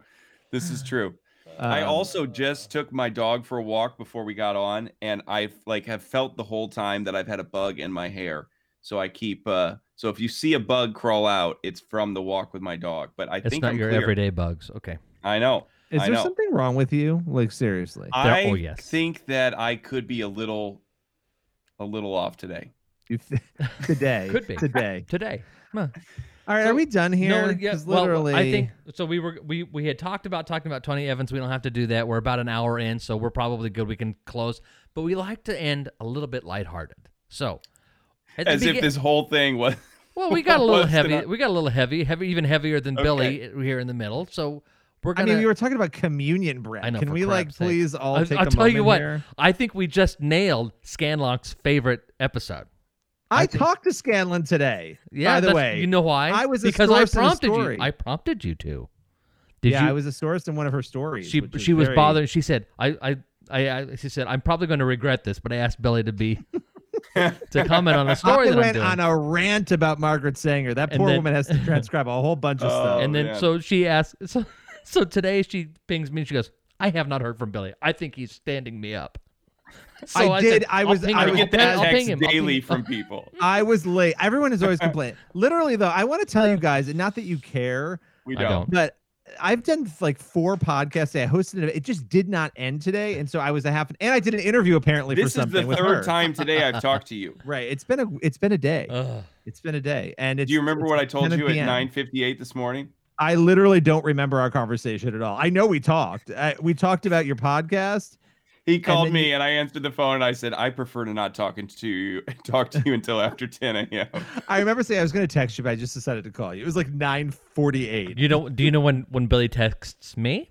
This is true. I Um, also just took my dog for a walk before we got on, and I've like have felt the whole time that I've had a bug in my hair. So I keep. uh So if you see a bug crawl out, it's from the walk with my dog. But I It's think not I'm your clear. everyday bugs. Okay. I know. Is I there know. something wrong with you? Like seriously? Oh, I oh, yes. think that I could be a little, a little off today. [LAUGHS] today. Could be today. Today. Huh. All right, are we done here? No, yeah, 'Cause well, literally, I think so. We were we we had talked about talking about Tony Evans. We don't have to do that. We're about an hour in, so we're probably good. We can close, but we like to end a little bit lighthearted. So, at the As if this whole thing was. Well, we got a [LAUGHS] little heavy. We got a little heavy, heavy, even heavier than Okay. Billy here in the middle. So we're I gonna. mean, we were talking about communion bread. I know. Can we like sake. please all take I'll tell you what. here? I think we just nailed Scanlon's favorite episode. I, think- talked to Scanlon today. Yeah, by the way, you know why? I was a because I source in a prompted you. I prompted you to. Did yeah, you? I was a source in one of her stories. she she was very- bothered. She said, I, I, I, I, she said, I'm probably going to regret this, but I asked Billy to be to comment on a story I that I'm went doing. on a rant about Margaret Sanger. That And poor then- woman has to [LAUGHS] transcribe a whole bunch of Oh, stuff. and then man. so she asked. So, so today she pings me. and She goes, I have not heard from Billy. I think he's standing me up. So I said, did- I "I'll was- I. I was get that I'll text him. Daily from people. [LAUGHS] I was late. Everyone is always complaining. [LAUGHS] Literally, though, I want to tell you guys, and not that you care, We I don't. don't. but I've done like four podcasts. I hosted it. It just did not end today, and so I was a half. And I did an interview apparently This for is the third time today I've [LAUGHS] talked to you. Right. It's been a. It's been a day. Ugh. It's been a day. And it's, Do you remember it's what I told you at PM. 9:58 this morning? I literally don't remember our conversation at all. I know we talked. Uh, we talked about your podcast. He called then me you- and I answered the phone and I said, I prefer to not talking to you [LAUGHS] talk to you until after 10 a.m. I remember saying I was going to text you, but I just decided to call you. It was like nine forty-eight. You know? Do you know when when Billy texts me?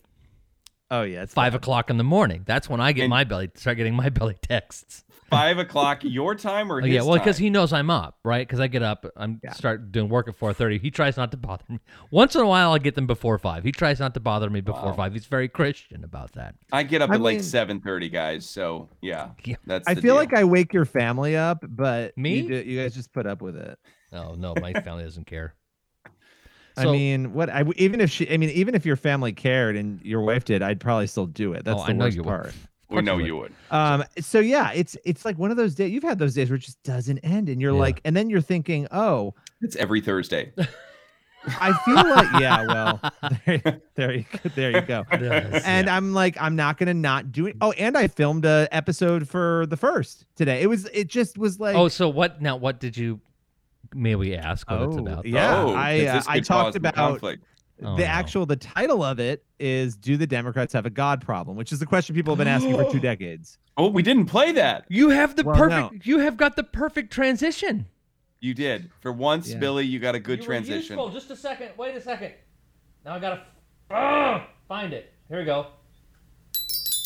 Oh yeah, it's Five bad. o'clock in the morning. That's when I get And- my belly Start getting my [LAUGHS] belly texts. Five o'clock your time or Oh, his yeah, well, because time? he knows I'm up, right? Because I get up, I'm Yeah. start doing work at four thirty. He tries not to bother me. Once in a while, I get them before five. He tries not to bother me before Wow. five. He's very Christian about that. I get up I at like mean- 7:30, guys. So yeah, [LAUGHS] Yeah. that's. I the feel deal. like I wake your family up, but Me? you, do- you guys just put up with it. Oh no, my [LAUGHS] family doesn't care. I So- mean, what? I even if she, I mean, even if your family cared and your wife did, I'd probably still do it. That's Oh, the I know worst you would. part. We know you you would. Um, so yeah, it's it's like one of those days. You've had those days where it just doesn't end, and you're Yeah. like, and then you're thinking, oh, It's every Thursday. [LAUGHS] I feel like, yeah, well, [LAUGHS] there, there you go, there you go. [LAUGHS] Yes, And yeah. I'm like, I'm not gonna not do it. Oh, and I filmed a episode for the first today. It was, it just was like, oh, so what now? What did you? May we ask what it's Oh, about? Yeah, oh, I, 'cause uh, I talked about conflict. Oh, the no. actual the title of it is do the democrats have a god problem which is the question people have been asking for two [GASPS] decades Oh, we didn't play that. You have the Well, perfect. no. You have got the perfect transition. You did. For once, Yeah. Billy, you got a good You were transition. useful. Just a second. Wait a second. Now I gotta ah, find it. Here we go.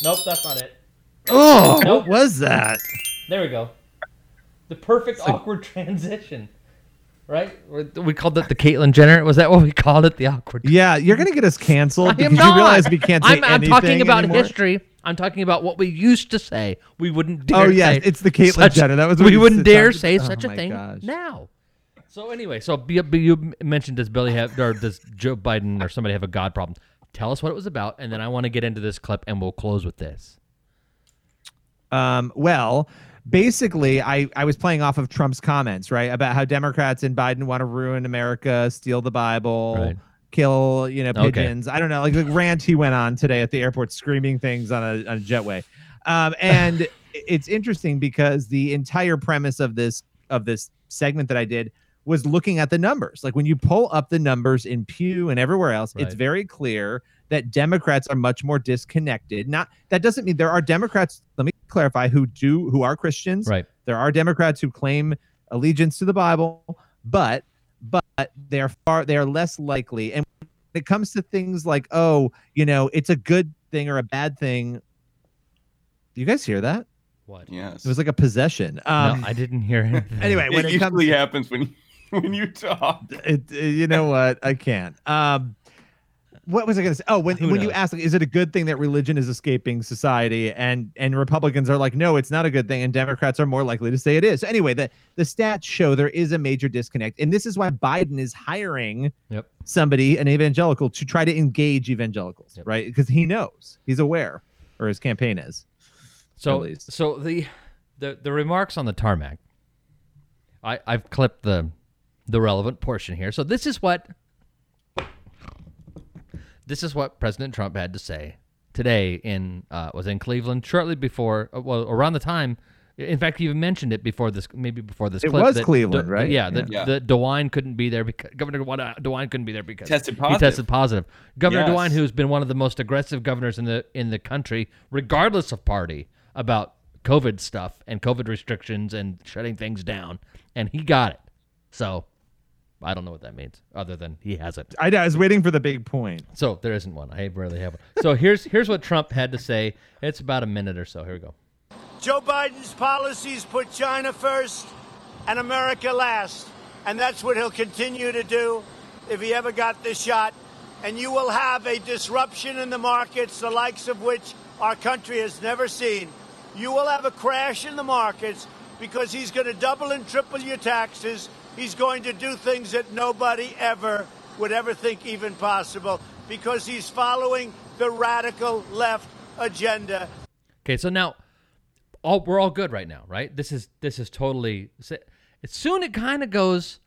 Nope, that's not it. oh Nope. what was that There we go. The perfect awkward [LAUGHS] transition. Right? We called it the Caitlyn Jenner. Was that what we called it? The awkward. yeah you're gonna get us canceled I am because you realize we can't say I'm, I'm talking about anymore? history. I'm talking about what we used to say. We wouldn't dare. Oh, yes, say it's the Caitlyn such- Jenner. That was what we we wouldn't said- dare talked- say oh such a my thing gosh. now. So anyway, so be, be- you mentioned does Billy have or does Joe Biden or somebody have a God problem? Tell us what it was about, and then I want to get into this clip, and we'll close with this. Um, well, basically, I, I was playing off of Trump's comments, right, about how Democrats and Biden want to ruin America, steal the Bible, Right. kill, you know, Okay. pigeons. I don't know, like the rant he went on today at the airport, screaming things on a, on a jetway. Um, and [LAUGHS] it's interesting because the entire premise of this of this segment that I did was looking at the numbers. Like when you pull up the numbers in Pew and everywhere else, it's very clear that Democrats are much more disconnected. Not that doesn't mean there are Democrats, let me clarify, who do who are Christians. Right. There are Democrats who claim allegiance to the Bible, but but they are far they are less likely. And when it comes to things like, oh, you know, it's a good thing or a bad thing. Do you guys hear that? What? Yes. It was like a possession. Um, no, I didn't hear [LAUGHS] anything. anyway, when it it comes usually happens when you, [LAUGHS] when you talk. it, you know what? I can't. Um, what was I going to say? Oh, when Who when you ask, like, is it a good thing that religion is escaping society? And and Republicans are like, no, it's not a good thing, and Democrats are more likely to say it is. So anyway, the the stats show there is a major disconnect, and this is why Biden is hiring Yep. somebody, an evangelical, to try to engage evangelicals, Yep. right? Because he knows, he's aware, or his campaign is. So, so the the the remarks on the tarmac. I I've clipped the the relevant portion here. So this is what this is what President Trump had to say today in uh, was in Cleveland shortly before uh, well around the time In fact, you even mentioned it before this, maybe before this. It clip, was that Cleveland, De- right? Yeah, that Yeah. that DeWine couldn't be there because Governor DeWine DeWine couldn't be there because Tested He tested positive. Governor Yes. DeWine, who's been one of the most aggressive governors in the in the country, regardless of party, about COVID stuff and COVID restrictions and shutting things down, and he got it. So, I don't know what that means, other than he hasn't. I, I was waiting for the big point. So there isn't one. I rarely have one. So here's here's what Trump had to say. It's about a minute or so. Here we go. Joe Biden's policies put China first and America last. And that's what he'll continue to do if he ever got this shot. And you will have a disruption in the markets, the likes of which our country has never seen. You will have a crash in the markets because he's going to double and triple your taxes. He's going to do things that nobody ever would ever think even possible because he's following the radical left agenda. Okay, so now all we're all good right now, right? This is this is totally soon it kind of goes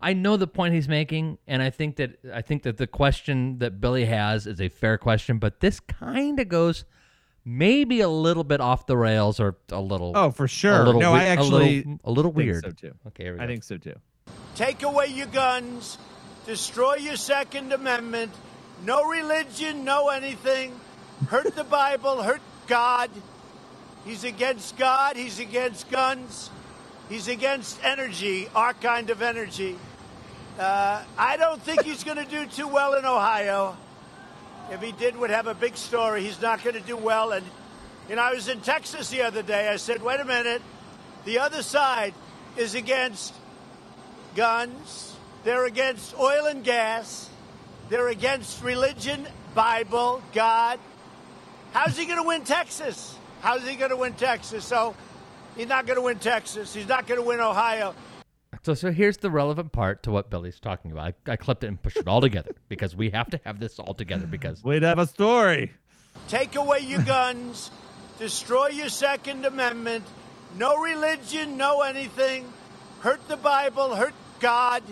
I know the point he's making and I think that I think that the question that Billy has is a fair question, but this kind of goes maybe a little bit off the rails or a little Oh, for sure. A little no, wei- I a actually little, a little think weird. so too. Okay, here we go. I think so too. Take away your guns, destroy your Second Amendment, no religion, no anything, hurt the Bible, hurt God. He's against God, he's against guns, he's against energy, our kind of energy. Uh, I don't think he's going to do too well in Ohio. If he did, would have a big story. He's not going to do well. And you know, I was in Texas the other day. I said, wait a minute, the other side is against guns. They're against oil and gas. They're against religion, Bible, God. How's he going to win Texas? How's he going to win Texas? So he's not going to win Texas. He's not going to win Ohio. So, so here's the relevant part to what Billy's talking about. I, I clipped it and pushed it all together [LAUGHS] because we have to have this all together because We'd have a story. Take away your guns, destroy your Second Amendment, no religion, no anything, hurt the Bible, hurt God.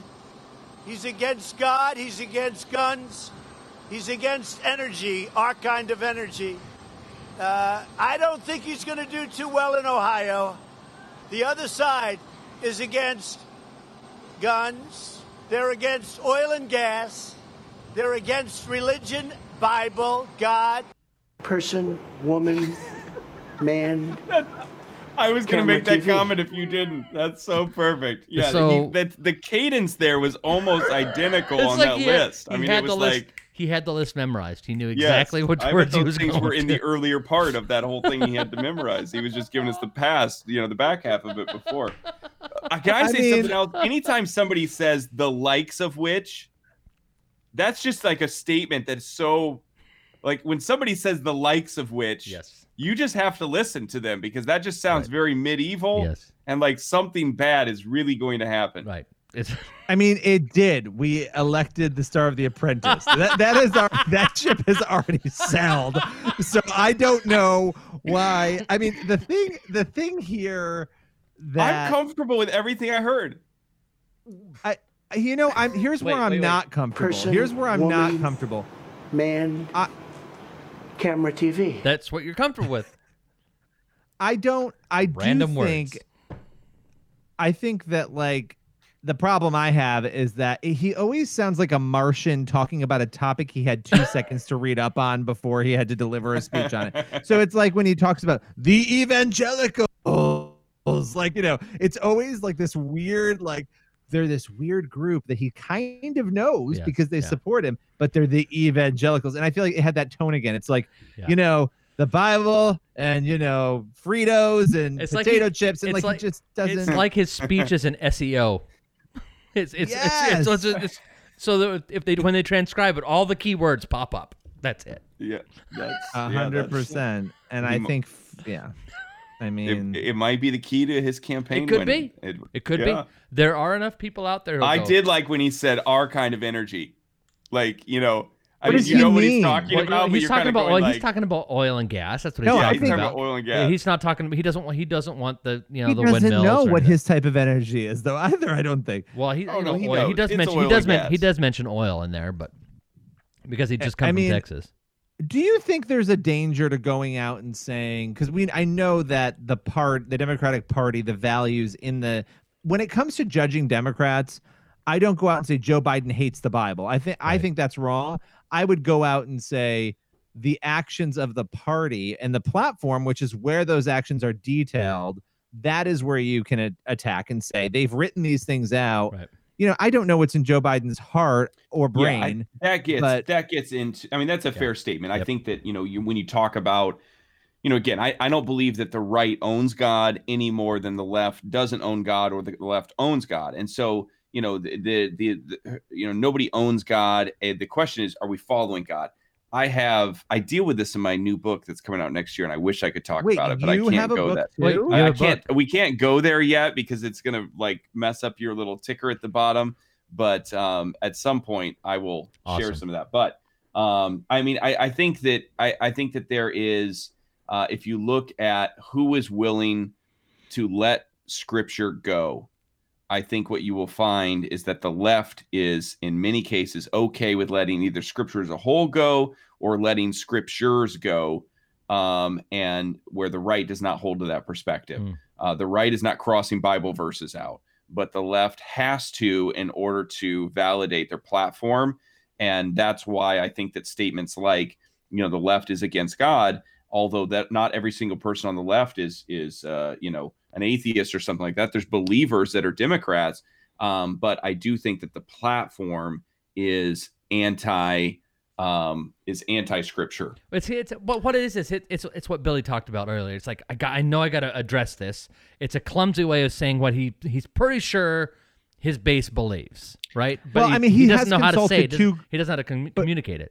He's against God, he's against guns, he's against energy, our kind of energy. Uh, I don't think he's going to do too well in Ohio. The other side is against guns, they're against oil and gas, they're against religion, Bible, God. Person, woman, man. I was going to make that TV. comment if you didn't. That's so perfect. Yeah, So- he, that, the cadence there was almost identical on like that had- list. I mean, it was like list, he had the list memorized. He knew yes, exactly which I bet words he those was things going were in to. the earlier part of that whole thing he had to [LAUGHS] memorize. He was just giving us the past, you know, the back half of it before. Uh, can I, I say mean- something else? Anytime somebody says the likes of which, that's just like a statement that's so like when somebody says the likes of which yes you just have to listen to them because that just sounds very medieval Yes. and like something bad is really going to happen right it's [LAUGHS] I mean, it did. We elected the star of The Apprentice. that, that is our that ship has already sailed. So I don't know why. I mean, the thing the thing here that i'm comfortable with everything i heard I you know I'm here's where Wait, I'm wait, wait. not comfortable. Person, here's where I'm not comfortable. Man, I- camera, TV. That's what you're comfortable with. I don't. I do Random think. I think that like the problem I have is that he always sounds like a Martian talking about a topic he had two seconds to read up on before he had to deliver a speech on it. So [LAUGHS] it's like when he talks about the evangelicals, like you know, it's always like this weird like. They're this weird group that he kind of knows because they yeah. support him, but they're the evangelicals. And I feel like it had that tone again. It's like, Yeah. you know, the Bible and you know Fritos and It's like potato he- chips and it's like, like- he just doesn't. It's like his speech is an SEO. It's it's, it's, it's, it's, it's, so that if they when they transcribe it, all the keywords pop up. That's it. yeah that's A hundred percent. And I think, yeah, I mean, it, it might be the key to his campaign It could winning. be. it, It could yeah. be. There are enough people out there. Who i go, did like when he said our kind of energy like you know i What mean does you he know what he's mean? talking Well, about he's you're talking about oil, like, he's talking about oil and gas. That's what he's I yeah, talking he's think- about. about oil and Yeah, He's not talking. He doesn't want. He doesn't want the you know he the doesn't know what his type of energy is, though. Either I don't think. Well, he, Oh, no, know, he oil- he does It's mention oil he does men, he does mention oil in there, but because he just I comes mean- from Texas. do you think there's a danger to going out and saying because we I know that the part the Democratic Party the values in the when it comes to judging Democrats, I don't go out and say Joe Biden hates the Bible. I think I think that's wrong. I would go out and say the actions of the party and the platform, which is where those actions are detailed, that is where you can a- attack and say they've written these things out. You know, I don't know what's in Joe Biden's heart or Yeah, I- brain. that gets but- that gets into. I mean, that's a fair statement. I think that you know, you when you talk about, you know, again, I, I don't believe that the right owns God any more than the left doesn't own God or the left owns God. And so, you know, the the, the, the you know nobody owns God. And the question is, are we following God? I have I deal with this in my new book that's coming out next year, and I wish I could talk Wait, about it, but I can't go book that. too? Wait, you I, have I a can't. We can't go there yet because it's gonna like mess up your little ticker at the bottom. But um, at some point, I will share some of that. But um, I mean, I, I think that I, I think that there is, uh, if you look at who is willing to let Scripture go, I think what you will find is that the left is, in many cases, okay with letting either Scripture as a whole go or letting Scriptures go, um, and where the right does not hold to that perspective. Uh, the right is not crossing Bible verses out, but the left has to in order to validate their platform. And that's why I think that statements like, you know, the left is against God, although that not every single person on the left is is uh, you know an atheist or something like that. There's believers that are Democrats, um, but I do think that the platform is anti um, is anti scripture. It's it's what what it is is it, it's it's what Billy talked about earlier. It's like I got I know I got to address this. It's a clumsy way of saying what he he's pretty sure his base believes, right? Well, I mean, he doesn't know how to say it. two- He doesn't know how to com- communicate it.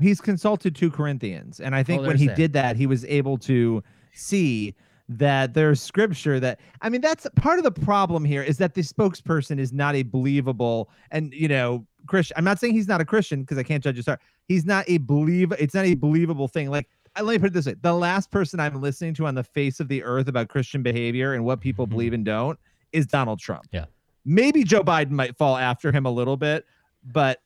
he's consulted two Corinthians, and I think Oh, when he that. did that, he was able to see that there's scripture that I mean that's part of the problem here is that the spokesperson is not a believable and you know Christian. I'm not saying he's not a Christian because I can't judge his heart. He's not a believe. It's not a believable thing. Like let me put it this way: the last person I'm listening to on the face of the earth about Christian behavior and what people believe and don't is Donald Trump. Mm-hmm. Yeah. Maybe Joe Biden might fall after him a little bit, but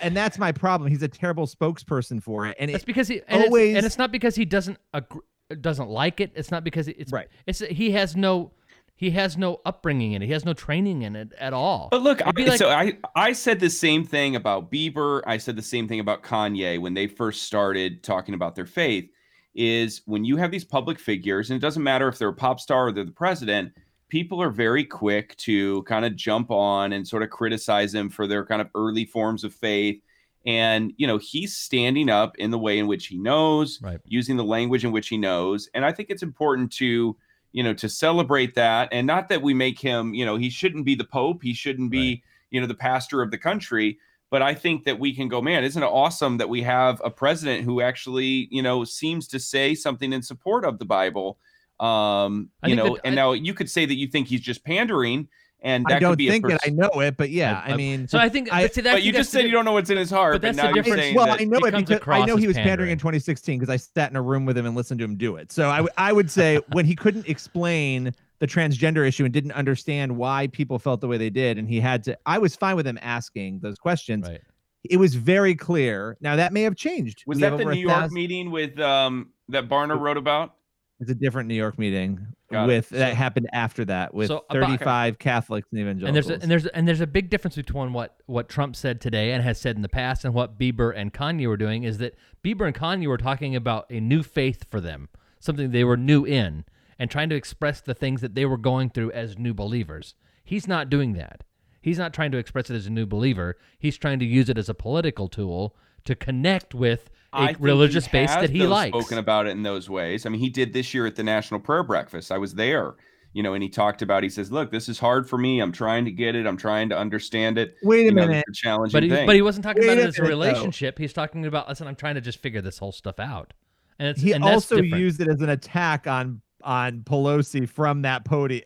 and that's my problem. He's a terrible spokesperson for it, and it's it because he and always it's, and it's not because he doesn't agree, doesn't like it. It's not because it's right. It's he has no he has no upbringing in it. He has no training in it at all. But look, I, like- so I I said the same thing about Bieber. I said the same thing about Kanye when they first started talking about their faith. Is when you have these public figures, and it doesn't matter if they're a pop star or they're the president. People are very quick to kind of jump on and sort of criticize them for their kind of early forms of faith. And you know he's standing up in the way in which he knows, right. using the language in which he knows. And I think it's important to you know to celebrate that. And not that we make him you know he shouldn't be the pope. He shouldn't be you know the pastor of the country. But i think that we can go man isn't it awesome that we have a president who actually you know seems to say something in support of the bible? Um I you know that- and I- now you could say that you think he's just pandering and that I don't could be a think it. I know it, but yeah, I mean, so I think I, but, see, that- but you just said you don't know what's in his heart But but, that's the now you're difference. saying well, that I know it because I know he was pandering pandering. in 2016 because I sat in a room with him and listened to him do it. So I, w- I would say [LAUGHS] when he couldn't explain the transgender issue and didn't understand why people felt the way they did, and he had to, I was fine with him asking those questions. Right. It was very clear. Now that may have changed. was We that the new york thousand- meeting with um that barner wrote about It's a different New York meeting Got it. with that happened after that with So about- 35 Catholics and evangelicals. And there's a, and there's and there's a big difference between what what Trump said today and has said in the past and what Bieber and Kanye were doing is that Bieber and Kanye were talking about a new faith for them, something they were new in, and trying to express the things that they were going through as new believers. He's not doing that. He's not trying to express it as a new believer. He's trying to use it as a political tool to connect with a I religious he base that he though, likes. Spoken about it in those ways. I mean, he did this year at the National Prayer Breakfast. I was there, you know, and he talked about. He says, "Look, this is hard for me. I'm trying to get it. I'm trying to understand it. Wait a You know, minute. it's a challenging But he, thing." but he wasn't talking Wait about a it as a minute, though. relationship. He's talking about listen. I'm trying to just figure this whole stuff out, and it's he and also different. used it as an attack on on Pelosi from that podium.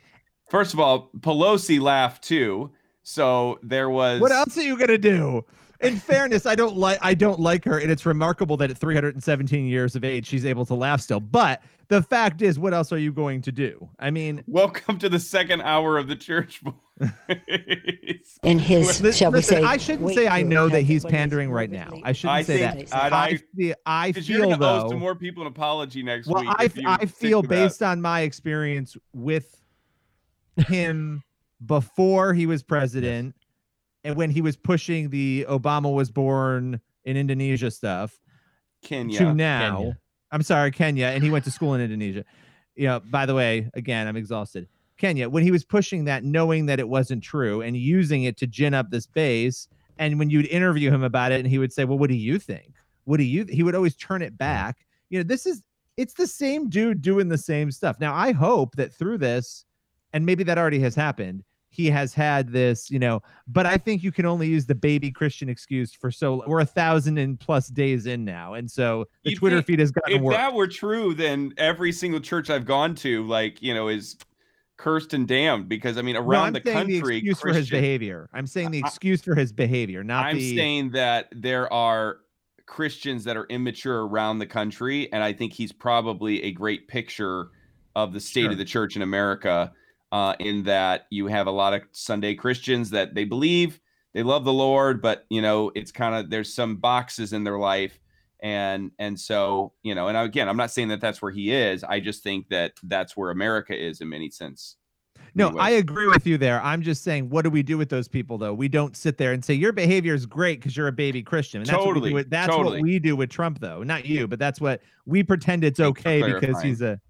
First of all, Pelosi laughed too. So there was. What else are you gonna do? In fairness, I don't like I don't like her, and it's remarkable that at 317 years of age she's able to laugh still. But the fact is, what else are you going to do? I mean, Welcome to the second hour of the church. [LAUGHS] in his, Listen, shall we listen, say? I shouldn't wait say I know that he's pandering right now. I shouldn't I say think- that. I- I feel, I Because you're feel going to owe though. some more people an apology next Well, week. I, I feel to that. based on my experience with him before he was president and when he was pushing the Obama was born in Indonesia stuff Kenya. to now. Kenya. I'm sorry, Kenya, and he went to school in Indonesia. You know, by the way, again, I'm exhausted. Kenya, when he was pushing that, knowing that it wasn't true and using it to gin up this base, and when you'd interview him about it, and he would say, "Well, what do you think? What do you?" He would always turn it back. You know, this is it's the same dude doing the same stuff. Now, I hope that through this, and maybe that already has happened, he has had this, you know, but I think you can only use the baby Christian excuse for so we're a thousand and plus days in now. And so the You'd Twitter think feed has gotten If worse. If that were true, then every single church I've gone to, like you know, is cursed and damned because I mean, No, around I'm the saying country, the excuse for his behavior. I'm saying the I- excuse for his behavior, not I'm the saying that there are Christians that are immature around the country, and I think he's probably a great picture of the state Sure. of the church in America. Uh, in that you have a lot of Sunday Christians that they believe they love the Lord, but you know it's kind of there's some boxes in their life, and and so you know, and again, I'm not saying that that's where he is. I just think that that's where America is in many sense. No, I agree with you there. I'm just saying, what do we do with those people though? We don't sit there and say your behavior is great because you're a baby Christian. And that's what Totally, do with, that's totally. what we do with Trump though. Not you, but that's what we pretend it's okay because he's a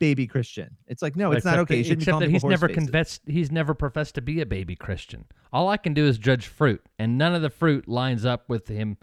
baby Christian. It's like, no, it's not okay. That, except that he's never faces. confessed. He's never professed to be a baby Christian. All I can do is judge fruit, and none of the fruit lines up with him,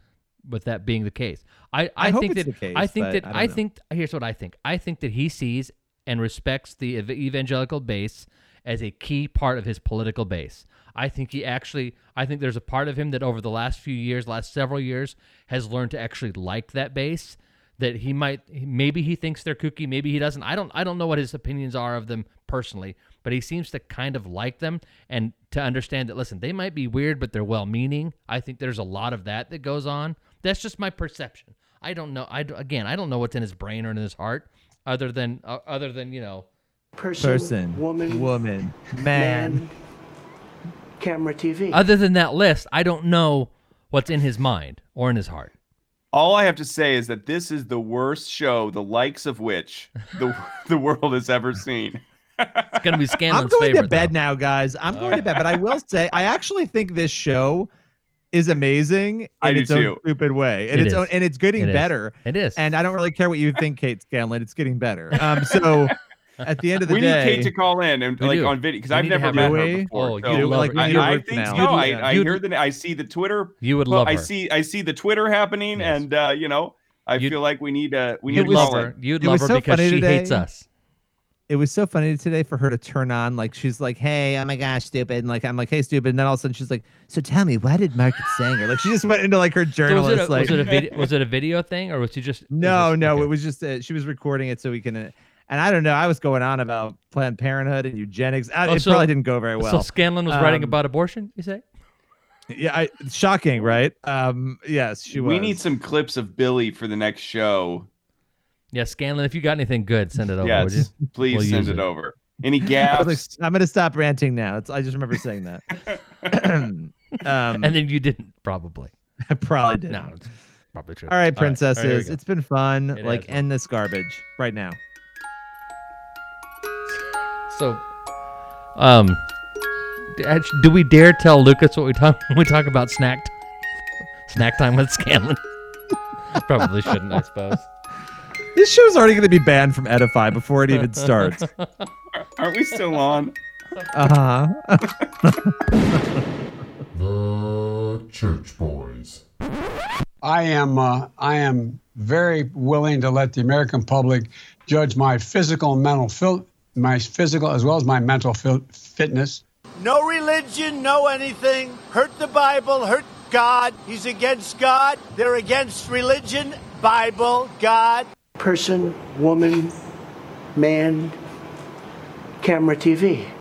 with that being the case. I, I, I think that the case, I think that I I, think here's what I think. I think that he sees and respects the evangelical base as a key part of his political base. I think he actually I think there's a part of him that over the last few years, last several years has learned to actually like that base that he might maybe he thinks they're kooky, maybe he doesn't. I don't I don't know what his opinions are of them personally, but he seems to kind of like them and to understand that listen, they might be weird but they're well-meaning. I think there's a lot of that that goes on. That's just my perception. I don't know. I again, I don't know what's in his brain or in his heart other than uh, other than, you know, Person, Person, woman, woman, man. man, camera, TV. other than that list, I don't know what's in his mind or in his heart. All I have to say is that this is the worst show, the likes of which the [LAUGHS] [LAUGHS] the world has ever seen. It's [LAUGHS] going to be I'm going favorite. to bed though. now, guys. I'm going to bed, but I will say I actually think this show is amazing in I its own too. stupid way. And It its is. own and it's getting It is. better. It is. And I don't really care what you think, Kate Scanlon. It's getting better. Um, so at the end of the we day, we need Kate to call in and like do. on video because I've never met her. her Do we? before. Oh, so you'd love like, her. we I, need a I root think canal. so. I, You'd- I you'd- hear the I see the Twitter. You would well, love I her. see I see the Twitter happening, Yes. and uh, you know I You'd- feel like we need uh we need to love call her. You'd love her so because funny she today. hates us. it was so funny today for her to turn on like she's like, "Hey, oh my gosh, stupid!" And like I'm like, "Hey, stupid!" And then all of a sudden she's like, "So tell me, why did Margaret Sanger?" Like she just went into like her [LAUGHS] So was, journalist it a, like, was it a video? Was it a video thing, or was she just? [LAUGHS] No, was this- no, okay. it was just uh, she was recording it so we can. Uh, and I don't know. I was going on about Planned Parenthood and eugenics. I, Oh, it so- probably didn't go very well. So Scanlon was writing Um, about abortion. You say? Yeah, I, shocking, right? Um, yes, she was. We need some clips of Billy for the next show. Yeah, Scanlon. If you got anything good, send it over. would you? Yes, please We'll send it it. over. Any [LAUGHS] I gaps? like, I'm gonna stop ranting now. It's, I just remember saying that. [LAUGHS] [CLEARS THROAT] um, And then you didn't probably. [LAUGHS] I probably did. No, it's probably true. All right, All right, princesses. here we go. it's been fun. It like, has end this garbage right now. So, um, do we dare tell Lucas what we talk when [LAUGHS] we talk about snack t- snack time with Scanlon? [LAUGHS] Probably shouldn't, I suppose. This show's already going to be banned from Edifi before it even starts. [LAUGHS] Aren't we still on? Uh huh. The Church Boys. I am uh, I am very willing to let the American public judge my physical and mental fil- my physical as well as my mental fil- fitness. No religion, no anything. Hurt the Bible, hurt God. He's against God. They're against religion, Bible, God. Person, woman, man, camera, TV.